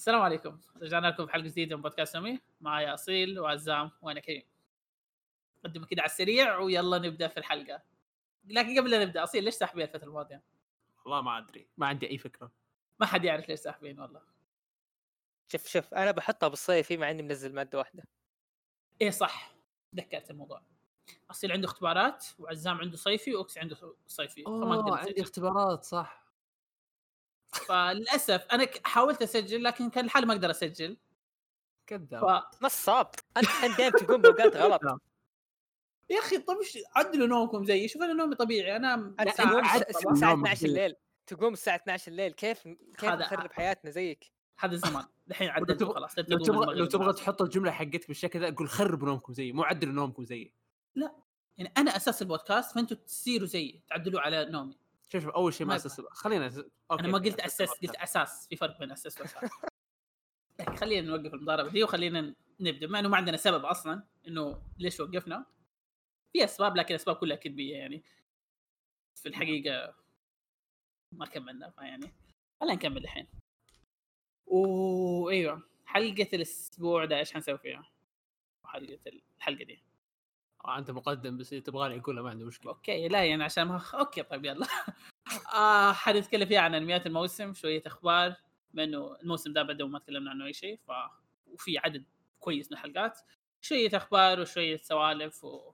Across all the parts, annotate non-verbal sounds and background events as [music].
السلام عليكم. رجعنا لكم في حلقة جديدة من بودكاست سمي. معايا أصيل وعزام وأنا كريم. قدمه كده على السريع ويلا نبدأ في الحلقة. لكن قبل لا نبدأ أصيل ليش ساحبين الفترة الماضية؟ والله ما أدري. ما عندي أي فكرة. ما حد يعرف ليش ساحبين والله. شوف شوف أنا بحطها بالصيفي مع إني منزل مادة واحدة. إيه صح. ذكرت الموضوع. أصيل عنده اختبارات وعزام عنده صيفي وأوكس عنده صيفي. أوه عندي. اختبارات صح. فللأسف أنا حاولت أسجل لكن كان الحال ما أقدر أسجل. كذاب. ف... نصاب أنت دايم تقوم باوقات غلط. [laughs] يا أخي طب إيش عدلوا نومكم زيي شوف أنا نومي طبيعي أنا الساعة نومك 12 زي- الليل. تقوم الساعة 12 الليل. كيف كيف نخرب حياتنا زيك؟ هذا الزمان. [laughs] الحين عدلت خلاص لو تبغى لو تبغى تحط الجملة حقتك بالشكل ذا قول خربوا نومكم زيي مو عدلوا نومكم زيي يعني أنا أساس البودكاست فانتم تصيروا زيي تعدلوا على نومي. شوف شوف أول شيء ما أسس خلينا okay. أنا ما قلت أساس قلت أساس في فرق بين أساس وأساس. لكن خلينا نوقف المضاربة دي وخلينا نبدأ مع إنه ما عندنا سبب أصلا إنه ليش وقفنا. في أسباب لكن أسباب كلها كذبية يعني. في الحقيقة ما كملنا فيعني خلينا نكمل الحين. وايوه حلقة الأسبوع ده إيش حنسوي فيها؟ حلقة الحلقة دي. آه أنت مقدم بس تبغاني اقولها ما عندي مشكلة. okay لا يعني عشان ما [laughs] okay طيب يلا. [laughs] آه حنتكلم فيها عن أنميات الموسم شوية أخبار بما انه الموسم ده بدا وما تكلمنا عنه أي شيء ف وفي عدد كويس من الحلقات. شوية أخبار وشوية سوالف و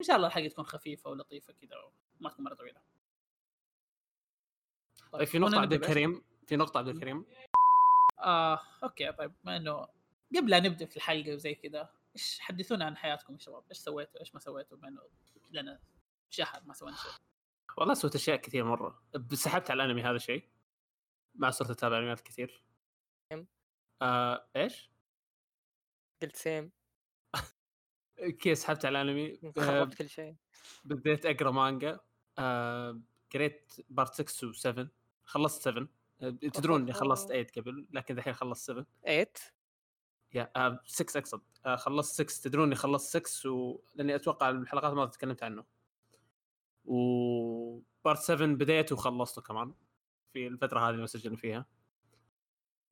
إن شاء الله الحلقة تكون خفيفة ولطيفة كذا وما تكون مرة طويلة. طيب في نقطة عبد؟ الكريم. في نقطة عبد الكريم. آه okay طيب بما انه قبل لا نبدأ في الحلقة وزي كذا إيش حدثونا عن حياتكم يا شباب؟ إيش سويتوا؟ إيش ما سويتوا بما انه لنا شهر ما سوينا شيء. والله سويت أشياء كثير مرة. سحبت على الأنمي هذا الشيء ما صرت أتابع أنميات كثير. كم؟ آه إيش؟ قلت same [laughs] كيف سحبت على الأنمي؟ خربت كل شيء. بديت أقرأ مانجا. آه قريت part 6 و7 خلصت 7 آه، تدرون اني خلصت 8 قبل لكن الحين خلصت 7 8 يا آه 6 اقصد آه خلصت 6 تدرون إني خلصت 6 و... لأني أتوقع الحلقات الماضيه تكلمت عنه. و part 7 بديته وخلصته كمان في الفترة هذه اللي مسجل فيها.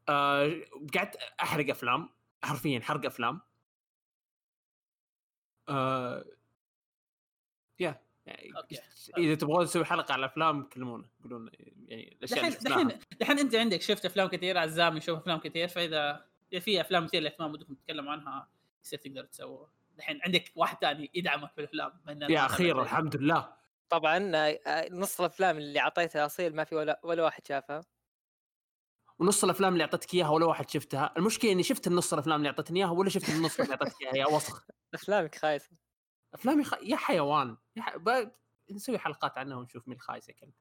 آه قعدت أحرق أفلام حرفيا حرق أفلام. آه يا يعني أوكي. إذا تبغون نسوي حلقة على الأفلام كلمونا قولون يعني الأشياء دحين. دحين أنت عندك شفت أفلام كثير عزام يشوف أفلام كثير فإذا اذا في أفلام كثير الاهتمام بدكم تتكلموا عنها يصير تقدروا تسووا دحين عندك واحد ثاني يدعمك في الأفلام يا أخيرا. الحمد لله. طبعا آه، آه، نص الأفلام اللي أعطيتها أصيل ما في ولا ولا واحد شافها. ونص الأفلام اللي اعطتك إياها ولا واحد شفتها. المشكلة إني شفت النص الأفلام اللي اعطتني إياها ولا شفت النص اللي اعطتك إياها يا وسخ. [laughs] أفلامك خايسة. أفلامي خ... يا حيوان يا ح... ب... نسوي حلقات عنها ونشوف مين الخايس يا كلب.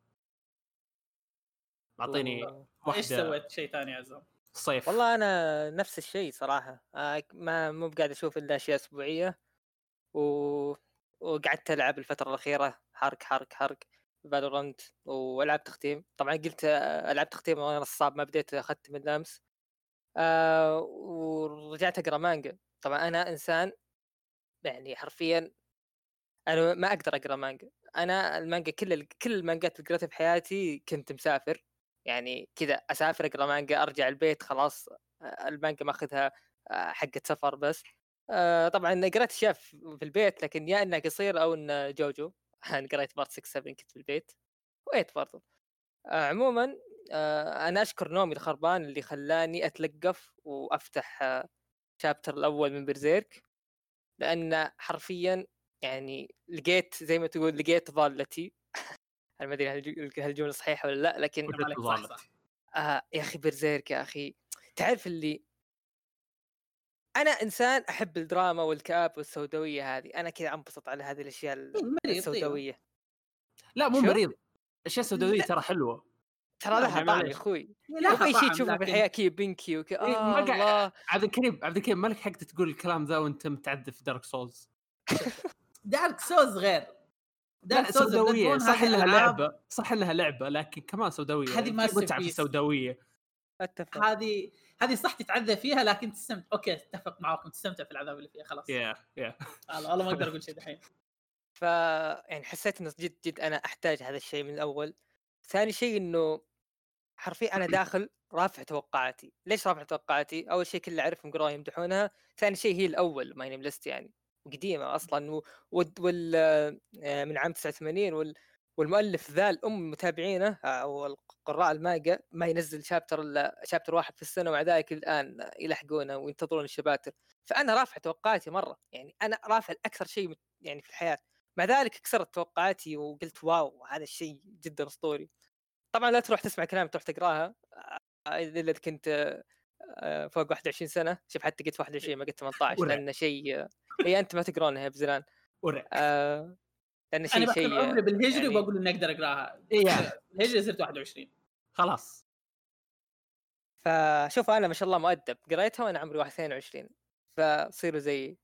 أعطيني والله. واحدة. إيش سويت؟ شيء ثاني يا عزام؟ صيف. والله أنا نفس الشيء صراحة آه، ما مو بقاعد أشوف إلا أشياء أسبوعية و... وقعدت ألعب الفترة الأخيرة حرق حرق حرق فالورانت والعاب تختيم. طبعا قلت آه، العاب تختيم وأنا نصاب ما بديت اختم من أمس. آه ورجعت أقرأ مانجا. طبعا أنا إنسان يعني حرفيا أنا ما أقدر أقرأ مانجا. أنا المانجا كل كل المانجات اللي قريتها في حياتي كنت مسافر. يعني كذا اسافر اقرا مانجا أرجع البيت خلاص آه، المانجا ماخذها آه، حقة سفر بس. آه، طبعا قريت أشياء في البيت لكن يا انها قصير أو انها جوجو. [laughs] أنا قريت part 6 7 كنت في البيت. wait برضو. عموما أنا أشكر نومي الخربان اللي خلاني أتلقف وأفتح شابتر الأول من برزيرك لأن حرفيا يعني لقيت زي ما تقول لقيت ضالتي أنا ما أدري هل هالجمله صحيحة ولا لأ لكن صح آه يا أخي برزيرك يا أخي. تعرف اللي أنا إنسان أحب الدراما والكآب والسوداوية هذه. أنا كذا أنبسط على هذه الأشياء ال- إيه، طيب. السوداوية. لا مو؟ مريض. الاشياء السوداويه ترى حلوة. ترى لها يعني طعم يا. أخوي. لا تبغى شيء تشوفه لكن- بالحياة كي بينكي وك إيه، آه قاعد- الله. عبد الكريم عبد الكريم مالك حق تقول الكلام ذا وأنت متعذب في دارك سولز دارك سوز غير. لا سوداوية. صح إنها لعبة. صح إنها لعبة لكن كمان سوداوية. هذه في masterpiece. متعة في السوداوية. أتفق. هذه هذه صح تتعذب فيها لكن تستمتع. أوكي أتفق معاكم تستمتع في العذاب اللي فيها خلاص. يا يا والله والله ما أقدر أقول شيء [laughs] دحين. ف يعني حسيت إنه جد جد أنا أحتاج هذا الشيء من الأول. ثاني شيء إنه حرفيا أنا [coughs] داخل رافع توقعاتي. ليش رافع توقعاتي؟ أول شيء كل اللي أعرفهم قراهم يمدحونها. ثاني شيء هي الأول MyAnimeList يعني. قديمة أصلا. وال... آه، من عام 89 وال... والمؤلف ذا الأم متابعينه أو القراء المانجا ما ينزل chapter إلا chapter واحد في السنة ومع ذلك الآن يلحقونه وينتظرون الشباتر فأنا رافع توقعاتي مرة يعني أنا رافع أكثر شيء يعني في الحياة مع ذلك كسرت توقعاتي وقلت واو هذا الشيء جدا أسطوري طبعا لا تروح تسمع كلام تروح تقرأها آه، إذا كنت فوق 21 سنة. شوف حتى قلت 21 ما قلت 18 لأن شيء اي أنت ما تقرونها يا بزلان آه لأن شيء شيء أنا بالهجري يعني... وبقول إني أقدر أقرأها. إيه الهجري صرت 21 خلاص. فشوف أنا ما شاء الله مؤدب. قريتها وأنا عمري 22 فصيروا زي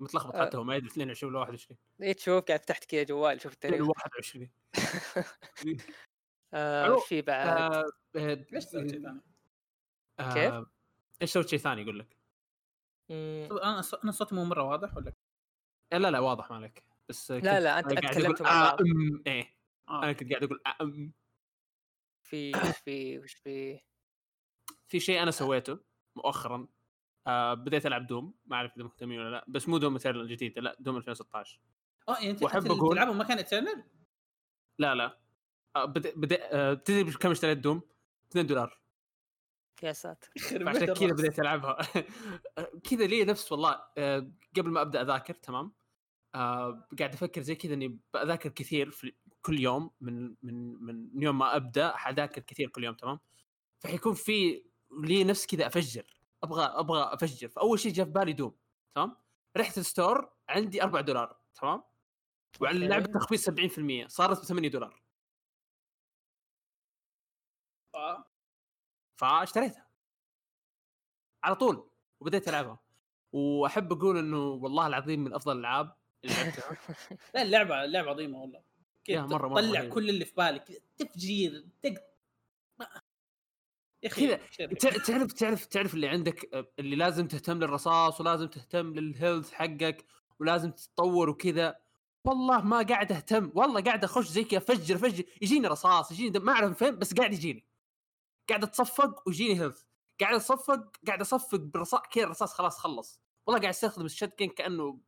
متلخبط آه. حتى هو ما يدري 22 ولا 21 اي تشوف قاعد فتحت كذا جوال شوف التاريخ. 21 [laughs] آه في بعد. آه كيف؟ إيش سويت شيء ثاني يقول لك؟ أنا أنا صوتي مو مرة واضح ولا؟ لا لا واضح مالك بس لا لا أنت تكلمت آه أم. إيه. آه. أنا كنت قاعد أقول أم. في [coughs] وش في وش في؟ في شيء أنا سويته مؤخرا. آه بديت ألعب Doom. ما أعرف إذا مهتمين ولا لا. بس مو Doom Eternal الجديدة لا Doom 2016 آه يعني أنت وأحب أقول تلعبه ما كان Eternal؟ لا لا. آه بدي بدي آه تدري كم اشتريت Doom؟ 2 دولار. يا ساتر. [laughs] عشان كذا بديت ألعبها. [laughs] كذا لي نفس والله آه قبل ما أبدأ أذاكر تمام؟ آه قاعد أفكر زي كذا إني بذاكر كثير في كل يوم من من من يوم ما أبدأ حذاكر كثير كل يوم تمام؟ فحيكون في لي نفس كذا أفجر. أبغى أبغى أفجر. فأول شيء جاء في بالي دوم تمام؟ رحت الستور عندي 4 دولار تمام؟ وعلى اللعبه تخفيض 70% صارت ب 8 دولار فاشتريتها. على طول وبديت ألعبها. وأحب أقول إنه والله العظيم من أفضل الألعاب اللي لعبتها. [laughs] لا اللعبة اللعبة عظيمة والله. كذا مرة مرة طلع كل اللي في بالك. تفجير تق كذا. تعرف تعرف تعرف اللي عندك اللي لازم تهتم للرصاص ولازم تهتم لل health حقك ولازم تتطور وكذا. والله ما قاعد أهتم. والله قاعد أخش زي كذا افجر افجر يجيني رصاص يجيني ما أعرف فين بس قاعد يجيني. قاعد أتصفق ويجيني health قاعد أصفق قاعد أصفق بالرصاص كذا الرصاص خلاص خلص. والله قاعد استخدم ال shotgun كأنه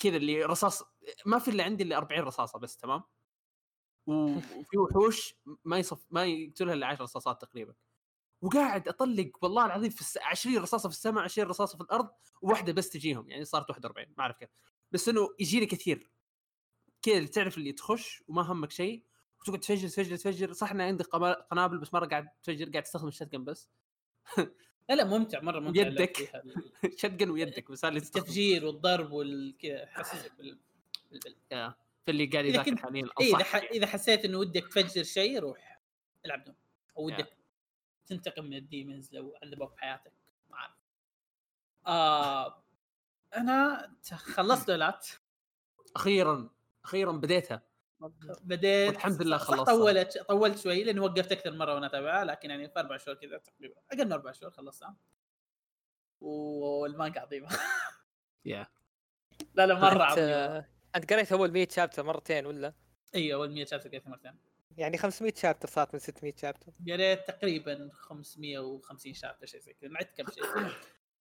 كذا اللي رصاص ما في اللي عندي إلا 40 رصاصة بس تمام؟ وفي وحوش ما يصف ما يقتلها إلا 10 رصاصات تقريبا. وقاعد أطلق والله العظيم في الس... 20 رصاصة في السماء 20 رصاصة في الأرض وواحدة بس تجيهم يعني صارت 41 ما أعرف كيف. بس إنه يجيني كثير. كذا تعرف اللي تخش وما همك شيء وتقعد تفجر تفجر تفجر صح انه عندك قنابل بس مرة قاعد تفجر قاعد تستخدم الشتقن بس. [laughs] لا لا ممتع. مرة ممتع يدك [laughs] شتقن ويدك بس التفجير والضرب والكذا حسسك بال... في اللي قاعد يذاكر حاليا. إيه إذا ح... إذا حسيت إنه ودك تفجر شيء روح العب دوم. أو ودك yeah. تنتقم من الديمونز لو عذبوك بحياتك ما أعرف. آه أنا خلصت دولات أخيرا أخيرا بديتها. بديت والحمد لله خلصت طولت طولت شوي لأني وقفت أكثر مرة وأنا أتابعها لكن يعني في أربع شهور كذا تقريبا. أقل من أربع شهور خلصتها. والمانجا عظيمة. [laughs] يا لا لا مرة عظيمة. أنت قريت أول 100 شابتر مرتين ولا؟ إي أول 100 شابتر قريتها مرتين. يعني 500 شابتر صارت من 600 شابتر قريت تقريبا 550 شابتر شيء زي كذا. ما كم شيء.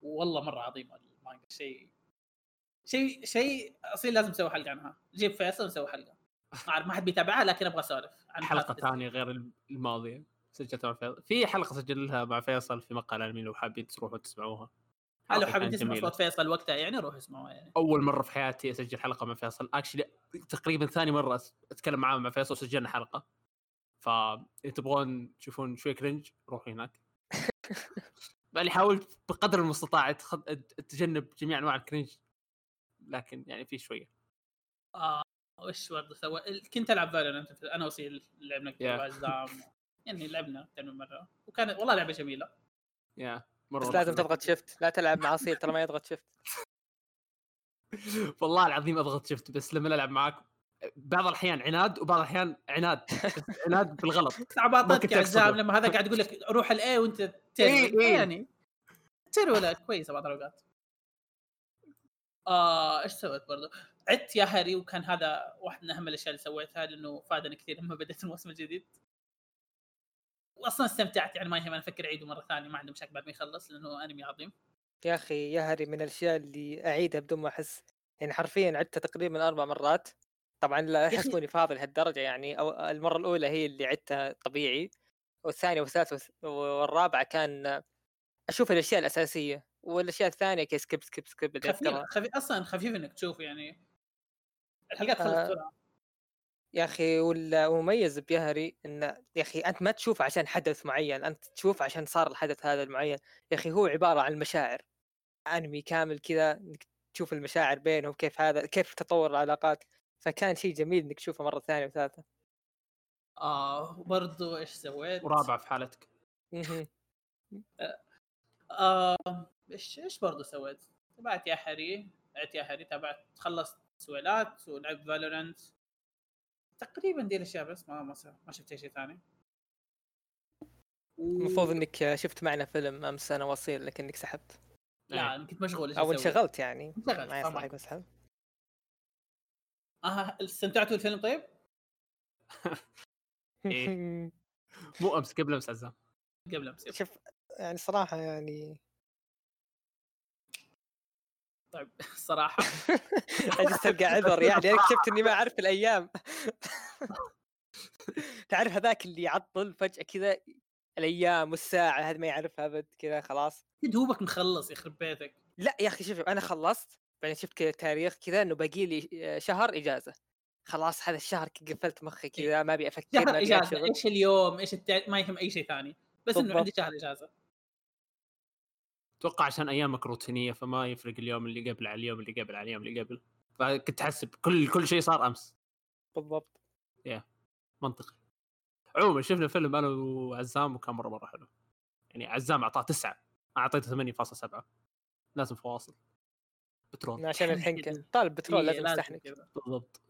والله مرة عظيمه المانجا. شيء شيء شيء أصيل لازم نسوي حلقة عنها. جيب فيصل ونسوي حلقة. ما اعرف ما حد بيتابعها لكن أبغى أسولف عن حلقة ثانية غير الماضية. سجلتها مع فيصل. في حلقة سجلها مع فيصل في مقال علمي لو حابين تروحوا تسمعوها. لو حابين تسمع صوت فيصل وقتها يعني روح اسمعوها يعني. أول مرة في حياتي أسجل حلقة مع فيصل. actually تقريبا ثاني مرة أتكلم معاه مع فيصل وسجلنا حلقة. ف تبغون تشوفون شوي cringe روحوا هناك. [laughs] يعني حاولت بقدر المستطاع اتجنب جميع أنواع ال cringe لكن يعني في شوية. آه وش برضه سوى؟ كنت ألعب Valorant أنا وأصيل لعبنا كثير اجزاء يعني لعبنا أكثر من مرة. وكانت والله لعبة جميلة. يا yeah. مرة بس لازم تضغط shift لا تلعب مع أصيل ترى ما يضغط shift [laughs] والله العظيم أضغط shift بس لما ألعب معاك بعض الأحيان عناد وبعض الأحيان عناد. عناد بالغلط. [laughs] عباطتك يا عزام لما هذا قاعد يقول لك روح ال A وأنت [laughs] إيه إيه. يعني تري ولا كويسه بعض الأوقات. آه إيش سويت برضه؟ عدت Yahari وكان هذا واحد من أهم الأشياء اللي سويتها لأنه فادني كثير لما [laughs] بديت الموسم الجديد. واصلا استمتعت يعني ما يهم أنا أفكر أعيده مرة ثانية ما عندي مشاكل بعد ما يخلص لأنه أنمي عظيم. يا أخي يا هري من الأشياء اللي أعيدها بدون ما أحس. يعني حرفيا عدتها تقريبا أربع مرات. طبعا لا يحسبوني فاضي لهالدرجه يعني أو المرة الأولى هي اللي عدتها طبيعي والثانية والثالثة والث- والرابعة كان أشوف الأشياء الأساسية والأشياء الثانية كي skip skip skip خفيف خفيف أصلا خفيف إنك تشوف يعني الحلقات تخلص آه. يا أخي والمميز بيهري إن يا أخي أنت ما تشوف عشان حدث معين أنت تشوف عشان صار الحدث هذا المعين يا أخي هو عبارة عن المشاعر أنمي كامل كذا إنك تشوف المشاعر بينهم كيف هذا كيف تطور العلاقات فكان شيء جميل إنك تشوفه مرة ثانية وثالثة آه وبرضه إيش سويت؟ ورابعه في حالتك مهم. آه إيش إيش برضه سويت؟ تابعت يا حري لعبت يا حري تابعت خلصت سويلات ولعبت فالورنت تقريبا دي الاشياء بس ما ما, ما شفت أي شيء ثاني المفروض إنك شفت معنا فيلم أمس أنا وأصيل لكنك سحبت لا أنا كنت مشغول أو؟ انشغلت يعني انشغلت ما يصلح. يكون سحب آه استمتعتوا بالفيلم طيب؟ [laughs] إيه. [laughs] مو أمس قبل أمس عزام قبل أمس. شوف يعني صراحة يعني طيب [laughs] الصراحه [laughs] أجلس تلقى عذر يعني أنا اكتشفت إني ما أعرف الأيام. [laughs] تعرف هذاك اللي يعطل فجأة كذا الأيام والساعة هذا ما يعرفها أبد كذا خلاص. دوبك مخلص يخرب بيتك لا يا أخي شوف أنا خلصت بعدين شفت كذا تاريخ كذا إنه باقي لي شهر إجازة. خلاص هذا الشهر قفلت مخي كذا ما أبي أفكر شهر إجازة. إيش اليوم؟ إيش التع... ما يهم أي شيء ثاني. بس إنه. عندي شهر إجازة. أتوقع عشان أيامك روتينية فما يفرق اليوم اللي قبل على اليوم اللي قبل على اليوم اللي قبل. فكنت تحسب كل كل شيء صار أمس. بالضبط. منطقي. عموما شفنا فيلم أنا وعزام وكان مرة مرة حلو. يعني عزام أعطاه تسعة أنا أعطيته 8.7 لازم فواصل. بترول. عشان. الحنكه [laughs] طالب بترول إيه، لازم يستحنك كذا. بالضبط.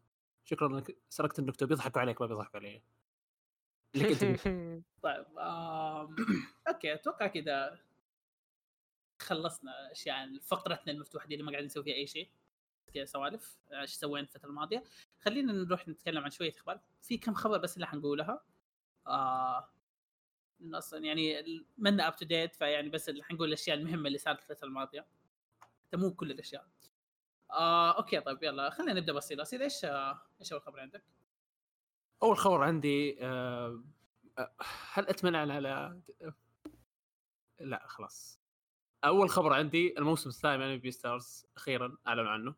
شكرا إنك سرقت النكتة. بيضحكوا عليك ما بيضحكوا علي. اللي كنت [laughs] طيب آم... okay أتوقع كذا. خلصنا أشياء فقرتنا المفتوحه دي اللي ما قاعدين نسوي فيها أي شيء. سوالف. إيش سوينا الفترة الماضية؟ خلينا نروح نتكلم عن شوية أخبار. في كم خبر بس اللي حنقولها. آه... أصلا يعني منا up to date فيعني بس اللي حنقول الأشياء المهمة اللي صارت الفترة الماضية. مو كل الأشياء. آه... okay طيب يلا خلينا نبدأ بسيط. اصيل إيش آه... إيش أول خبر عندك؟ أول خبر عندي آه، آه، هل أتمنى على لا خلاص. أول خبر عندي الموسم الثاني من Beastars أخيرا أعلنوا عنه.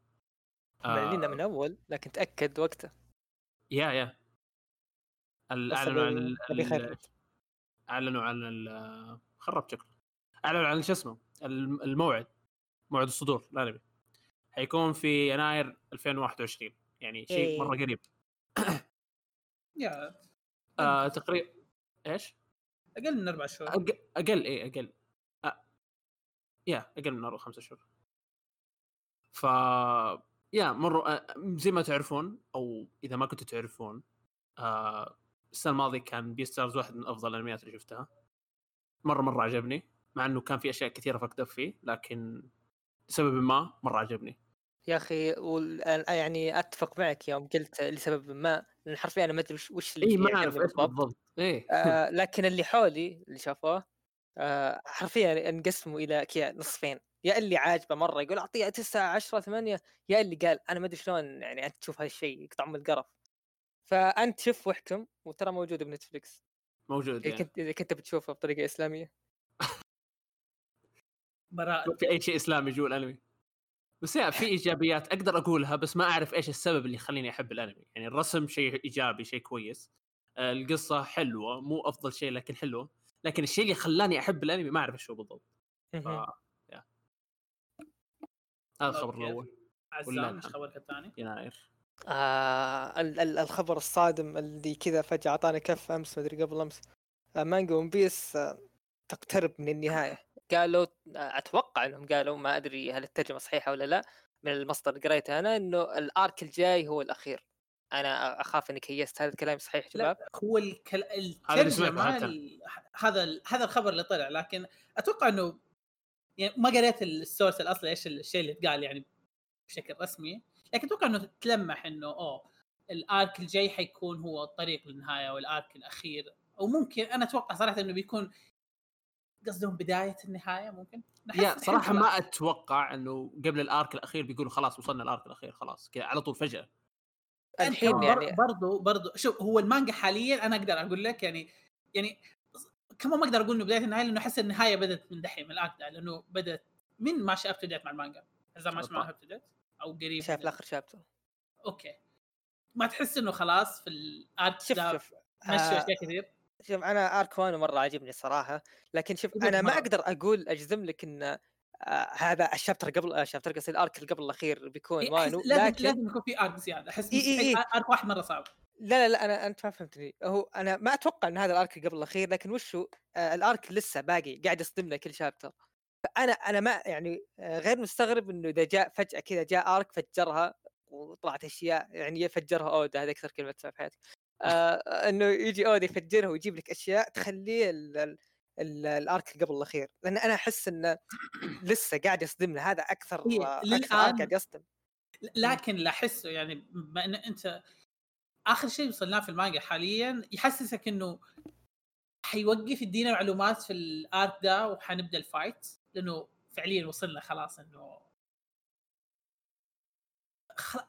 معلنين آه، من أول لكن تأكد وقته yeah yeah. أعلنوا عن. أعلنوا عن خربت شكله. أعلنوا عن شو اسمه؟ الم- الموعد. موعد الصدور الانمي حيكون في يناير 2021 يعني شيء إيه. مرة قريب. [coughs] يا. آه تقريبا إيش؟ أقل من أربع شهور. أقل إيه أقل. يا أقل من أربع خمسة شهور. ف يا مرة أ- زي ما تعرفون أو إذا ما كنتوا تعرفون آه... السنة الماضية كان Beastars واحد من أفضل الأنميات اللي شفتها. مرة مرة عجبني مع إنه كان في أشياء كثيرة فقد فيه لكن لسبب ما مرة عجبني. يا أخي وال- أنا يعني أتفق معك يوم قلت لسبب ما لأن حرفيا أنا ما أدري وش- اللي فيه ما أعرف عجبني إيش بالضبط. إيه. آه لكن اللي حولي اللي شافوه حرفيا انقسموا إلى كذا نصفين. يا اللي عاجبه مرة يقول أعطيها 9 10 8 يا اللي قال أنا ما أدري شلون يعني أنت تشوف هالشيء يقطع ام القرف. فأنت شوف واحكم وترى موجود بنتفلكس موجود إذا يعني. كنت إذا كنت بتشوفه بطريقة إسلامية. براءة. في أي شيء إسلامي جوا الأنمي. بس يا في إيجابيات أقدر أقولها بس ما أعرف إيش السبب اللي يخليني أحب الأنمي. يعني الرسم شيء إيجابي شيء كويس. آه، القصة حلوة مو أفضل شيء لكن حلوة. لكن الشيء اللي خلاني أحب الأنمي ما أعرف إيش هو بالضبط. ف... هذا الخبر. الأول. ولا عزام إيش. خبرك الثاني؟ يناير آه ال- ال- الخبر الصادم اللي كذا فجأة أعطانا كف أمس مدري قبل أمس. آه مانجا One Piece آه تقترب من النهاية. قالوا آه أتوقع أنهم قالوا ما أدري هل الترجمة صحيحة ولا لا من المصدر اللي قريته أنا أنه ال arc الجاي هو الأخير. أنا أخاف any case هذا الكلام صحيح شباب لا هو الكل... الترجمه. هذا ال... هذا الخبر اللي طلع لكن أتوقع إنه يعني ما قريت السورس الأصلي إيش الشيء اللي اتقال يعني بشكل رسمي لكن أتوقع إنه تلمح إنه أوه الآرك الجاي حيكون هو الطريق للنهاية والآرك الأخير أو ممكن أنا أتوقع صراحة إنه بيكون قصدهم بداية النهاية ممكن يا صراحة. ما أتوقع إنه قبل الآرك الأخير بيقولوا خلاص وصلنا الآرك الأخير خلاص كذا على طول فجأة الحين يعني برضو برضو شوف هو المانجا حاليا أنا أقدر أقول لك يعني يعني كمان ما أقدر أقول انه بداية النهاية لأنه أحس النهاية بدأت من دحين من الارك لأنه بدأت من ما شاف ابتديت مع المانجا. إذا ما. معها ابتديت أو قريب شايف الآخر شابتر أوكي. ما تحس إنه خلاص في الآرك شوف شوف مشوا آه، أشياء كثير؟ شوف أنا آرك وانو مرة عاجبني الصراحة لكن شوف أنا ما. أقدر أقول أجزم لك إن آه هذا الشابتر قبل آه الشابتر قصدي الأرك اللي قبل الأخير بيكون إيه، وانو لازم لكن لازم يكون في أرك زيادة. أحس إيه، إيه،. أرك واحد مرة صعب. لا لا لا أنا أنت ما فهمتني. هو أنا ما أتوقع إن هذا الأرك قبل الأخير لكن وشو؟ آه الأرك لسه باقي قاعد يصدمنا كل شابتر. فأنا أنا ما يعني آه غير مستغرب إنه إذا جاء فجأة كذا جاء أرك فجرها وطلعت أشياء يعني يفجرها. اودا هذا أكثر كلمة تسمعها في حياتي. آه إنه يجي اودا يفجرها ويجيب لك أشياء تخليه الارك قبل الأخير لأن أنا أحس انه لسه قاعد يصدمنا هذا أكثر أكثر ارك قاعد يصدم. لكن اللي احسه يعني بما إن أنت آخر شيء وصلناه في المانجا حاليا يحسسك إنه حيوقف يدينا معلومات في ال arc ده وحنبدأ ال fight لأنه فعليا وصلنا خلاص إنه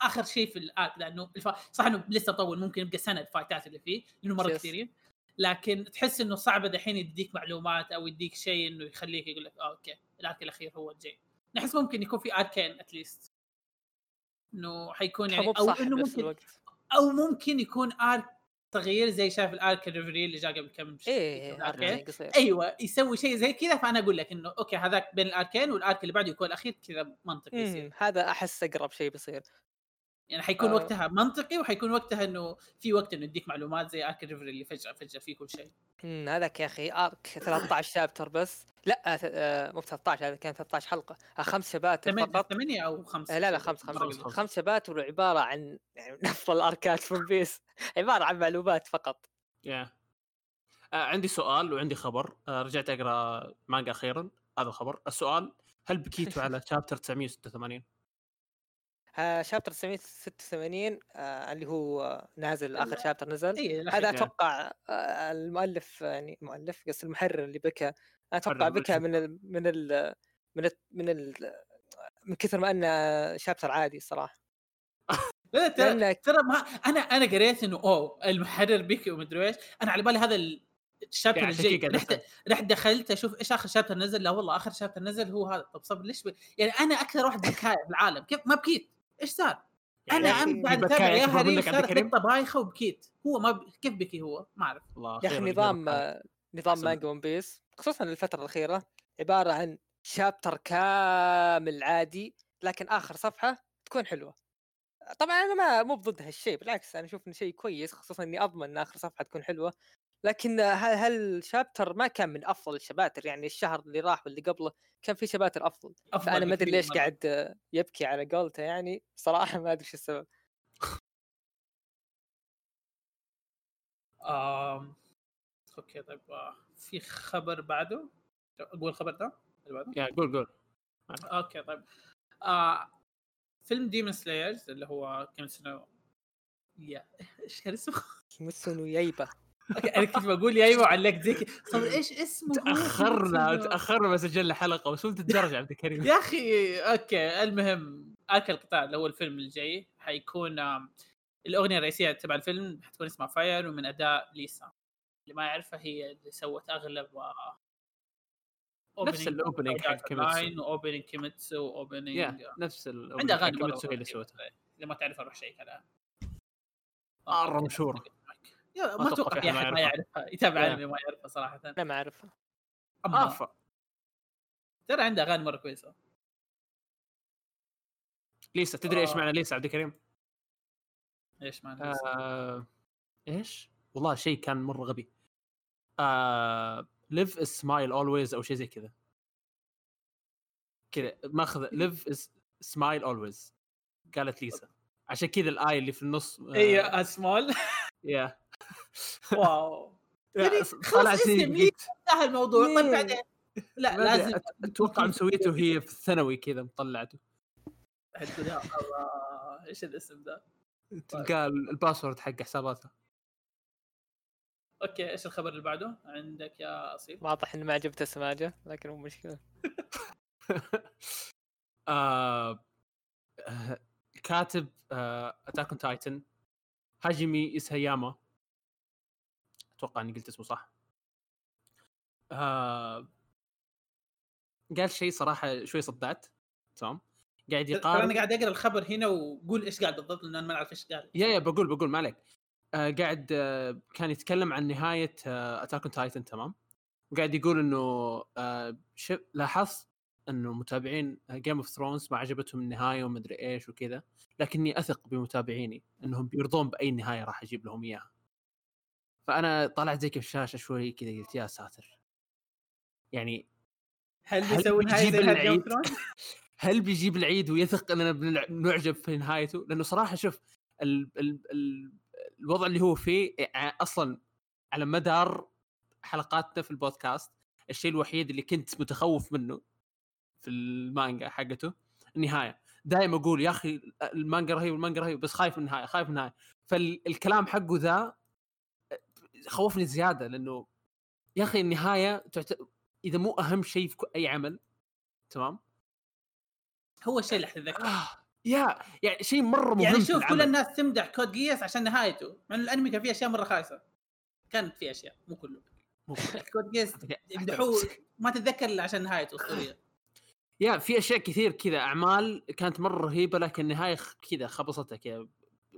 آخر شيء في ال arc ده إنه الف... صح إنه لسه طول ممكن يبقى سنة الفايتات اللي فيه لأنه مرة. كثيرين. لكن تحس إنه صعب دحين يديك معلومات أو يديك شيء إنه يخليك يقول لك آه okay ال arc الأخير هو الجاي نحس ممكن يكون في اركين at least إنه حيكون يعني أو إنه ممكن الوقت. أو ممكن يكون arc صغير زي شايف ال arc ال Reverie اللي جاء قبل كم إيه arc قصير. أيوه يسوي شيء زي كذا فأنا أقول لك إنه okay هذاك بين الاركين وال arc اللي بعده يكون الأخير كذا منطقي يصير. هذا أحس أقرب شيء بيصير. يعني حيكون آه. وقتها منطقي وحيكون وقتها إنه في وقت إنه يديك معلومات زي arc ال Reverie اللي فجأة فجأة فيه كل شيء. امم هذاك يا أخي arc 13 chapter بس. لا آه، ث- آه، مو ب 13 هذا كان 13 حلقة. آه، خمس شباتر ثمانية فقط. ثمانية أو خمسة آه، لا لا خمس خمس. خمس شباتر وعباره عن يعني من افضل الاركات في One Piece عبارة عن معلومات فقط. yeah. آه عندي سؤال وعندي خبر. آه رجعت أقرأ مانجا أخيرا. هذا الخبر. السؤال هل بكيتوا [laughs] على chapter 986 آه، chapter 986 آه، اللي هو آه، نازل آخر chapter نزل. اي هذا يعني. أتوقع آه، المؤلف يعني مؤلف قصدي المحرر اللي بكى. أتوقع بكى. من ال من ال من ال من ال من كثر ما أنه شابتر عادي الصراحه [laughs] لا ترى ترى ما أنا أنا قريت إنه أوه المحرر بيكي ومدري إيش. أنا على بالي هذا ال- الشابتر يعني الجاي. رحت رحت دخلت أشوف إيش آخر شابتر نزل. لا والله آخر شابتر نزل هو هذا. طب صبر ليش ب... يعني أنا أكثر واحد بكايه في العالم. كيف؟ ما بكيت. إيش صار؟ أنا يا أخي، عم بعد اتابع يا هري صارت؟ خطه بايخه وبكيت هو ما ب... كيف بكي هو؟ ما أعرف الله يا أخي نظام نظام. مانجا ون بيس خصوصا الفترة الأخيرة عبارة عن شابتر كامل عادي لكن آخر صفحة تكون حلوة طبعا أنا ما مو بضد هالشيء بالعكس أنا أشوف إنه شيء كويس خصوصا إني أضمن إن آخر صفحة تكون حلوة لكن هل هالشابتر ما كان من أفضل الشباتر يعني الشهر اللي راح واللي قبله كان في شباتر أفضل. أفضل فأنا ما أدري ليش. قاعد يبكي على قولته يعني صراحة ما أدري شو السبب. [laughs] آم... okay طيب آه، في خبر بعده؟ أقول الخبر ده اللي بعده. yeah قول قول. okay طيب. آه فيلم Demon Slayer's اللي هو Kimetsu no Ya [laughs] إيش كان اسمه؟ Kimetsu no Yaiba. okay أنا كنت بقول يا إيوه علقت زي كذا. طب إيش اسمه؟ تأخرنا تأخرنا ما سجلنا حلقة وصلت الدرجه عبد الكريم. يا أخي okay المهم arc القطار اللي هو الفيلم الجاي. حيكون الأغنية الرئيسية تبع الفيلم حتكون اسمها فاير ومن أداء ليسا. اللي ما يعرفها هي اللي سوت أغلب آه، نفس الاوبننج حق كيميتسو. Line واوبننج كيميتسو واوبننج يا نفس الاوبننج عندها حق أغاني مرة كيميتسو هي اللي. سوتها. إذا ما تعرفها روح شيك عليها. مرة مشهورة. يا ما أتوقع في أحد ما يعرفها. يتابع. انمي ما يعرفها صراحة. أنا ما أعرفها. افا ترى عندها أغاني مرة كويسة. ليسا تدري إيش آه. معنى ليسا عبد الكريم؟ إيش معنى آه... إيش؟ والله شيء كان مرة غبي. آه... live is smile always أو شيء زي كذا. كذا ماخذ live is smile always. قالت ليسا. عشان كذا ال i اللي في النص آه... اي سمول يا واو. يعني خلاص هي اسم لي قلت- انتهى الموضوع. طيب؟ بعدين؟ لا لازم. أتوقع مسويته وهي في الثانوي كذا مطلعته. الله. إيش الاسم ده؟ تلقى ال password حق حساباتها. okay إيش الخبر اللي بعده؟ عندك يا أصيل. واضح انه ما عجبته سماجه لكن مو مشكلة. [laughs] آه آه، كاتب Attack on Titan هاجيمي إيساياما. أتوقع إني قلت اسمه صح. آه قال شيء صراحة شوي صدعت تمام؟ قاعد يقارن أنا قاعد أقرأ الخبر هنا وقول إيش قاعد بالضبط لأن أنا ما أعرف إيش قاعد يا يا بقول بقول ما عليك. آه قاعد آه كان يتكلم عن نهاية Attack on Titan تمام؟ وقاعد يقول إنه آه شف لاحظت إنه متابعين Game of Thrones ما عجبتهم النهاية ومدري إيش وكذا لكني أثق بمتابعيني إنهم بيرضون بأي نهاية راح أجيب لهم إياها. فأنا طلعت زي كيف الشاشه شوي كذا قلت يا ساتر يعني هل هل بيسوي نهاية بيجيب زي العيد؟ [laughs] هل بيجيب العيد ويثق إننا بنعجب في نهايته؟ لأنه صراحة شوف ال ال ال الوضع اللي هو فيه أصلا على مدار حلقاتنا في البودكاست الشيء الوحيد اللي كنت متخوف منه في المانجا حقته النهاية دائما أقول يا أخي المانجا رهيب المانجا رهيب بس خايف من النهاية خايف من النهاية فالكلام حقه ذا خوفني زيادة لأنه يا أخي النهاية تعت... إذا مو أهم شيء في أي عمل تمام؟ هو الشيء اللي حتتذكر آه يا يعني شيء مرة مهم يعني شوف كل. الناس تمدح Code Geass عشان نهايته مع انه الأنمي كان فيه أشياء مرة خايسة. كانت فيه أشياء مو كله. [laughs] Code Geass يمدحوه ما تتذكر إلا عشان نهايته اسطوريه يا في أشياء كثير كذا. أعمال كانت مرة رهيبة لكن النهاية كذا خبصتها كذا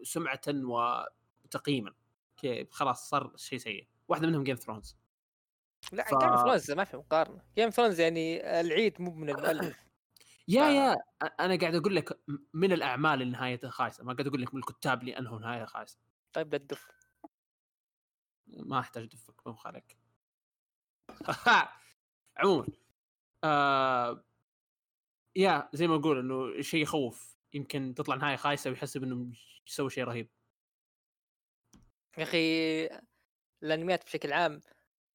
سمعة وتقييما. خلاص صار شيء سيء. واحدة منهم Game Thrones لا ف- Game Thrones ما في مقارنة. Game Thrones يعني العيب مو من المؤلف. [coughs] يا ف- yeah أنا قاعد أقول لك من الأعمال اللي نهايتها خايسه ما قاعد أقول لك من الكتاب اللي انهوا نهاية خايسة. طيب لا تدف. ما أحتاج دفك مو خالك. [laughs] عموما آه yeah زي ما أقول إنه شيء يخوف. يمكن تطلع نهاية خايسة ويحسب انه يسوي شيء رهيب. يا أخي الانميات بشكل عام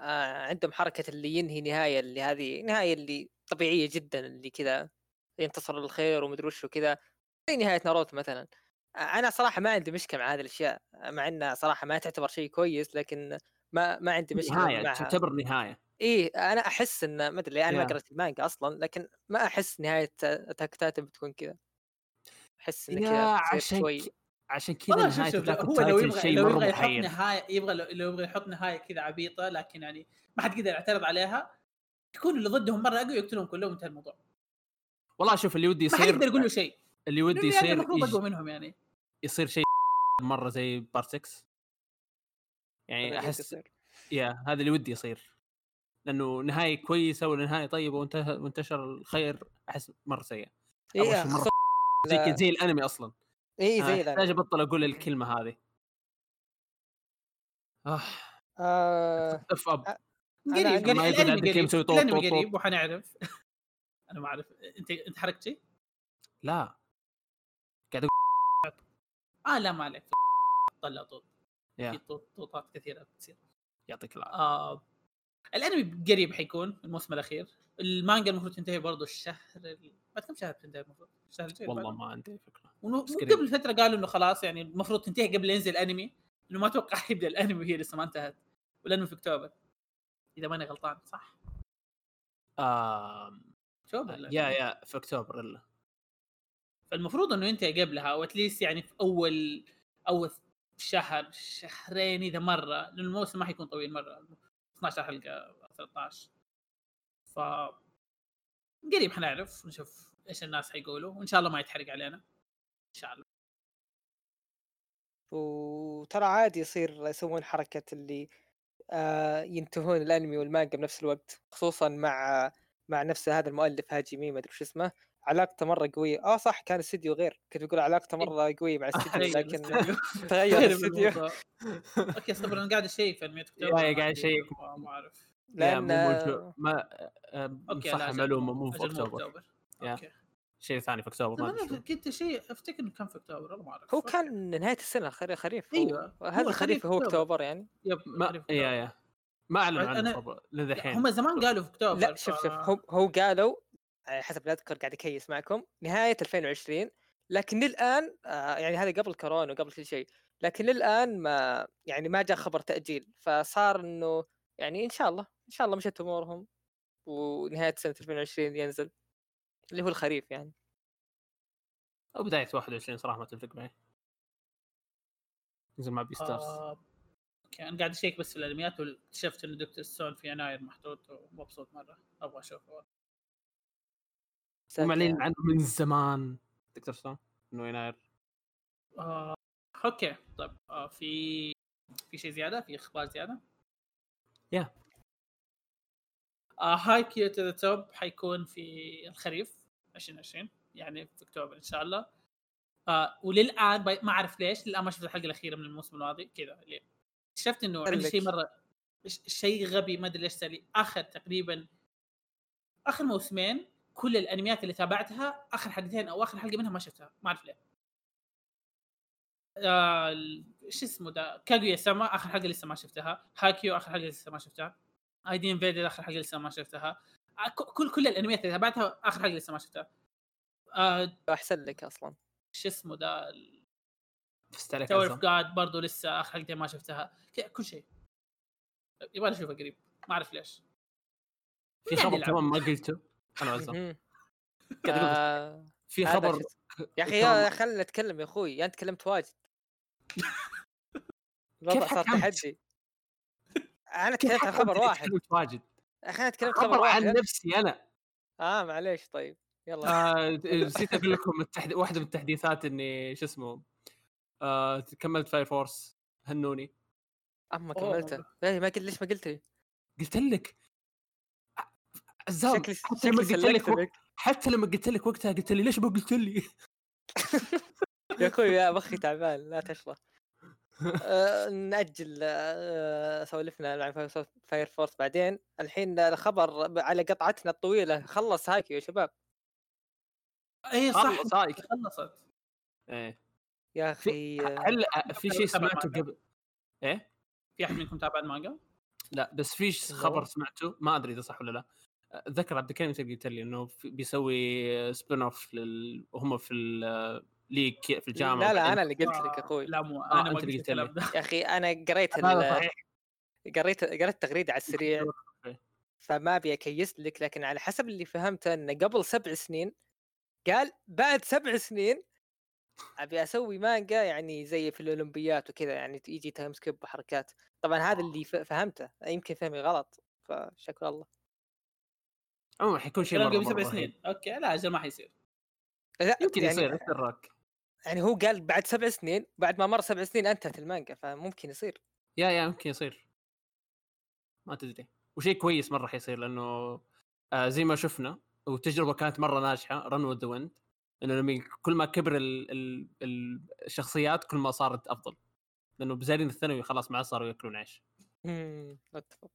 آه عندهم حركة اللي ينهي نهاية اللي هذه نهاية اللي طبيعية جدا اللي كذا ينتصر الخير ومدري وش وكذا زي نهاية ناروتو مثلا. آه أنا صراحة ما عندي مشكلة مع هذه الأشياء مع إنها صراحة ما تعتبر شيء كويس لكن ما ما عندي مشكلة نهاية معها تعتبر نهاية. إيه أنا أحس إن ما أدري أنا ما. قرأت المانجا أصلا لكن ما أحس نهاية Attack Titan بتكون كذا. أحس إن يا كذا عشان شوي عشان كذا والله شوف نهاية هو لو يبغى شيء لو يبغى يحط نهاية يبغى لو لو يبغى يحط نهاية كذا عبيطة لكن يعني ما حد يقدر يعترض عليها يكون اللي ضدهم مرة أقوى يقتلهم كلهم انتهى الموضوع. والله شوف اللي ودي ما حد يصير يقدر يقول له شيء. اللي ودي يعني يصير المفروض يج- أقوى منهم يعني. يصير شيء مرة زي بارت 6 يعني أحس يصير. يا هذا اللي ودي يصير. لأنه نهاية كويسة ولا نهاية طيبة وانتهى وانتشر الخير أحس مرة سيء. خصوصاً زي زي الأنمي أصلا. إيه أنا زي أحتاج الانمي أبطل أقول الكلمة هذه. آه. آه اف اب قريب عندي- قريب الانمي قريب الانمي قريب. وحنعرف. [laughs] أنا ما أعرف. أنت أنت حركت شيء؟ لا. آه لا ما عليك. طلع طوط. في طوطات كثيرة بتصير. يعطيك العافية. آه الأنمي قريب حيكون الموسم الأخير. المانجا المفروض تنتهي برضه الشهر ال- بعد كم شهر تنتهي المفروض؟ الشهر الجاي والله. ما عندي فكرة. وقبل فترة قالوا إنه خلاص يعني المفروض تنتهي قبل ينزل الأنمي إنه ما أتوقع [laughs] يبدأ الأنمي وهي لسه ما انتهت والانمي في أكتوبر إذا ماني غلطان صح؟ آه. أكتوبر لا. يا يا في أكتوبر إلا فالمفروض إنه ينتهي قبلها أو اتليست يعني في اول أول شهر شهرين إذا مرة لأنه الموسم ما حيكون طويل مرة 12 حلقة 13 ف قريب حنعرف نشوف إيش الناس حيقولوا وإن شاء الله ما يتحرق علينا. إن شاء الله. وترى عادي يصير يسوون حركة اللي آه ينتهون الأنمي والمانجا بنفس الوقت خصوصا مع مع نفس هذا المؤلف هاجيمي ما أدري شو اسمه. علاقته مرة قوية. آه صح كان استديو غير. كنت بقول علاقته مرة قوية مع [laughs] الاستديو تغير لكن. تغير الاستديو. okay اصبر أنا قاعد أشيك في يا ما قاعد أشيك. ما أعرف. لأن مو ما آه، okay صح معلومة مو في أكتوبر. شيء ثاني في أكتوبر ما. كنت شيء أفتكر إنه كان في أكتوبر والله ما أعرف. هو كان نهاية السنة خريف خريف. هو هذا خريف خريف هو. أكتوبر. يعني. yep ما يا. يا. ما أعلن عنه للحين. هم زمان قالوا في أكتوبر لا شوف شوف. هو هو قالوا آه، حسب لا أذكر قاعد أكيس معكم نهاية 2020 لكن للآن آه، يعني هذا قبل كورونا وقبل كل شيء. لكن للآن ما يعني ما جاء خبر تأجيل. فصار إنه يعني إن شاء الله إن شاء الله مشت أمورهم ونهاية سنة 2020 ينزل اللي هو الخريف يعني. أو بداية 21 صراحة ما تفرق معي. نزل مع Beastars آه، okay أنا قاعد أشيك بس في الأنميات واكتشفت انه Dr. Stone في يناير محطوط ومبسوط مرة. أبغى أشوفه. ومعلن عنه من زمان Dr. Stone إنه يناير. آه، okay طيب آه، في في شيء زيادة؟ في أخبار زيادة؟ yeah. Haikyuu To The Top حيكون في الخريف 2020 يعني في أكتوبر إن شاء الله آه وللآن بي- ما أعرف ليش للآن ما شفت الحلقة الأخيرة من الموسم الماضي كذا اكتشفت إنه عندي. شيء مره شيء غبي ما أدري ليش صار لي آخر تقريبا آخر موسمين كل الأنميات اللي تابعتها آخر حلقتين أو آخر حلقة منها ما شفتها ما أعرف ليه آه شو اسمه ده؟ كاغويا سما آخر حلقة لسه ما شفتها. Haikyuu آخر حلقة لسه ما شفتها. ID Invaded آخر حلقة لسه ما شفتها. آه، ك- كل كل الانميات اللي تابعتها آخر حلقة لسه ما شفتها. آه أحسن لك أصلا. شو اسمه ده؟ Tower of عزام. God برضه لسه آخر حلقتين ما شفتها. ك- كل شيء. يبغى اشوفها قريب. ما أعرف ليش. في يعني خبر. كمان ما قلته. أنا أقول آه، في خبر يا أخي خلنا نتكلم يا أخوي. يا أنت تكلمت واجد. الوضع صار؟ تحدي. أنا كيف تكلمت عن خبر واحد. تكلمت واجد. أنا تكلمت خبر واحد عن نفسي أنا. آه معليش طيب يلا. آه، نسيت أقول لكم التحد... واحدة من التحديثات إني شو اسمه آه كملت Fire Force هنوني. أما. كملته. ليه ما قلت ليش ما قلت لي؟ قلت لك. عزام شكلي حتى لما قلت لك حتى لما قلت لك وقتها قلت لي ليش ما قلت لي؟ [laughs] يا أخوي يا مخي تعبان لا تشرح. آه، نأجل آه، سوالفنا عن Fire Force بعدين. الحين الخبر على قطعتنا الطويلة خلص Haikyuu يا شباب. إي صح. خلص هايك. خلصت. إيه يا أخي آه، هل في شيء سمعته. قبل؟ إيه؟ في أحد منكم تابع المانجا؟ لا بس في خبر سمعته ما أدري إذا صح ولا لا. أتذكر عبد الكريم قلت لي إنه بيسوي سبين اوف لل... وهم في الليج في الجامعة لا لا أنا اللي قلت لك يا أخوي. لا مو آه، أنا ما أنت اللي قلت. الكلام ده. يا أخي أنا قريت قريت قريت تغريدة على السريع. فما أبي أكيس لك لكن على حسب اللي فهمته انه قبل سبع سنين قال بعد سبع سنين أبي أسوي مانجا يعني زي في الأولمبيات وكذا يعني يجي time skip وحركات. طبعا هذا اللي ف- فهمته. يمكن فهمي غلط فشكر الله. عموما حيكون شيء مرة قبل سبع سنين. أوكي لا أجل ما حيصير. لا يمكن يعني يصير إيش دراك يعني هو قال بعد سبع سنين بعد ما مر سبع سنين انتهت المانجا فممكن يصير. يا يا يمكن يصير. ما تدري. وشيء كويس مرة حيصير لأنه آه زي ما شفنا والتجربه كانت مرة ناجحة رن وذ ويند إنه لما كل ما كبر ال ال ال الشخصيات كل ما صارت أفضل. لأنه بزارين الثانوي خلاص ما صاروا يأكلون عيش. مم، أتفق.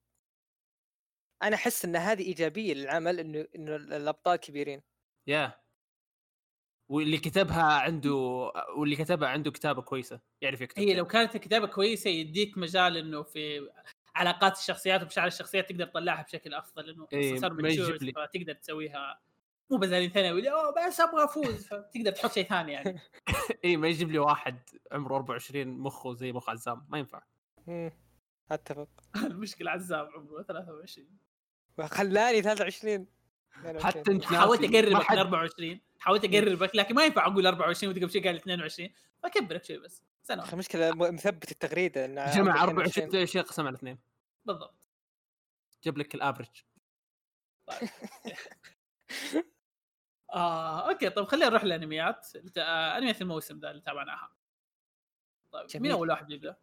أنا أحس إن هذه إيجابية للعمل إنه إنه الأبطال كبيرين. يا. واللي كتبها عنده واللي كتبها عنده كتابة كويسة يعرف يكتب هي لو كانت الكتابة كويسة يديك مجال إنه في علاقات الشخصيات ومشاعر الشخصيات تقدر تطلعها بشكل أفضل لأنه إيه، صار ما يجيب ماتشور لي. فتقدر تسويها. مو بزارين ثانوي أوه بس أبغى أفوز. فتقدر تحط شيء ثاني يعني. [laughs] اي ما يجيب لي واحد عمره 24 مخه زي مخ عزام ما ينفع. أتفق. [laughs] المشكلة عزام عمره 23 خلاني 23 حتى أنت حاولت أقربك حد- ل 24 حاولت اقربك لكن ما ينفع أقول 24 وانت قبل شوي قال 22 فكبرك شوي بس. المشكلة م- مثبت التغريده إن جمع عمري 24 شيء قسم على اثنين. بالضبط. جاب لك ال average [laughs] آه أوكي طيب خلينا نروح للأنميات. آه، أنميات الموسم ذا اللي تابعناها. طيب مين جميل. أول واحد يبدأ؟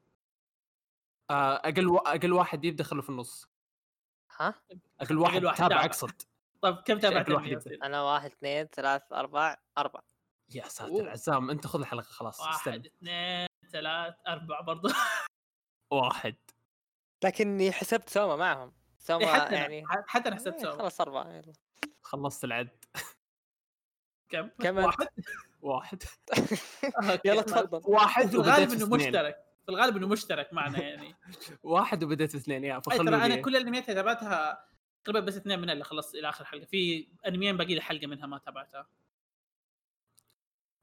آه، أقل و... أقل واحد يبدأ خله في النص. ها؟ أقل واحد, واحد تابع تابع. أقصد. طيب كم تابعت أقل واحد انمي يبدأ. ياسين؟ أنا واحد اثنين ثلاث أربع أربع. يا ساتر. عزام انت خذ الحلقة خلاص واحد استنى اثنين ثلاث أربع برضو. [laughs] واحد. لكني حسبت سوما معهم. سوما حتى يعني حتى أنا حسبت إيه، سوا خلاص أربعة يلا. خلصت العد. كم؟ كم واحد؟ واحد. [laughs] يلا تفضل. واحد في الغالب إنه مشترك. في الغالب إنه مشترك معنا يعني. [laughs] واحد وبديت اثنين يا أي فخلوا ترى أنا كل الانميات اللي تابعتها تقريبا بس اثنين منها اللي خلصت إلى آخر حلقة. في أنميين باقي لي حلقة منها ما تابعتها.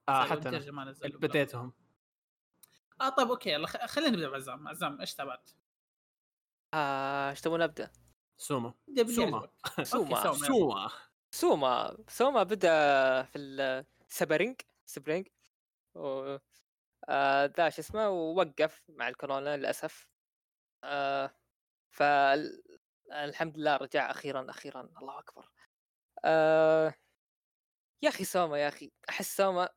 آه بسبب حتى. بديتهم. آه طيب أوكي يلا خلينا نبدأ بعزام. عزام إيش تابعت؟ آه، إيش تبون أبدأ؟ سوما. سوما. سوما سوما. سوما سوما. بدأ في ال spring spring. و آه، ذا شو اسمه ووقف مع الكورونا للأسف. آه فالحمد لله رجع أخيرا أخيرا. الله أكبر. آه يا أخي سوما يا أخي. أحس سوما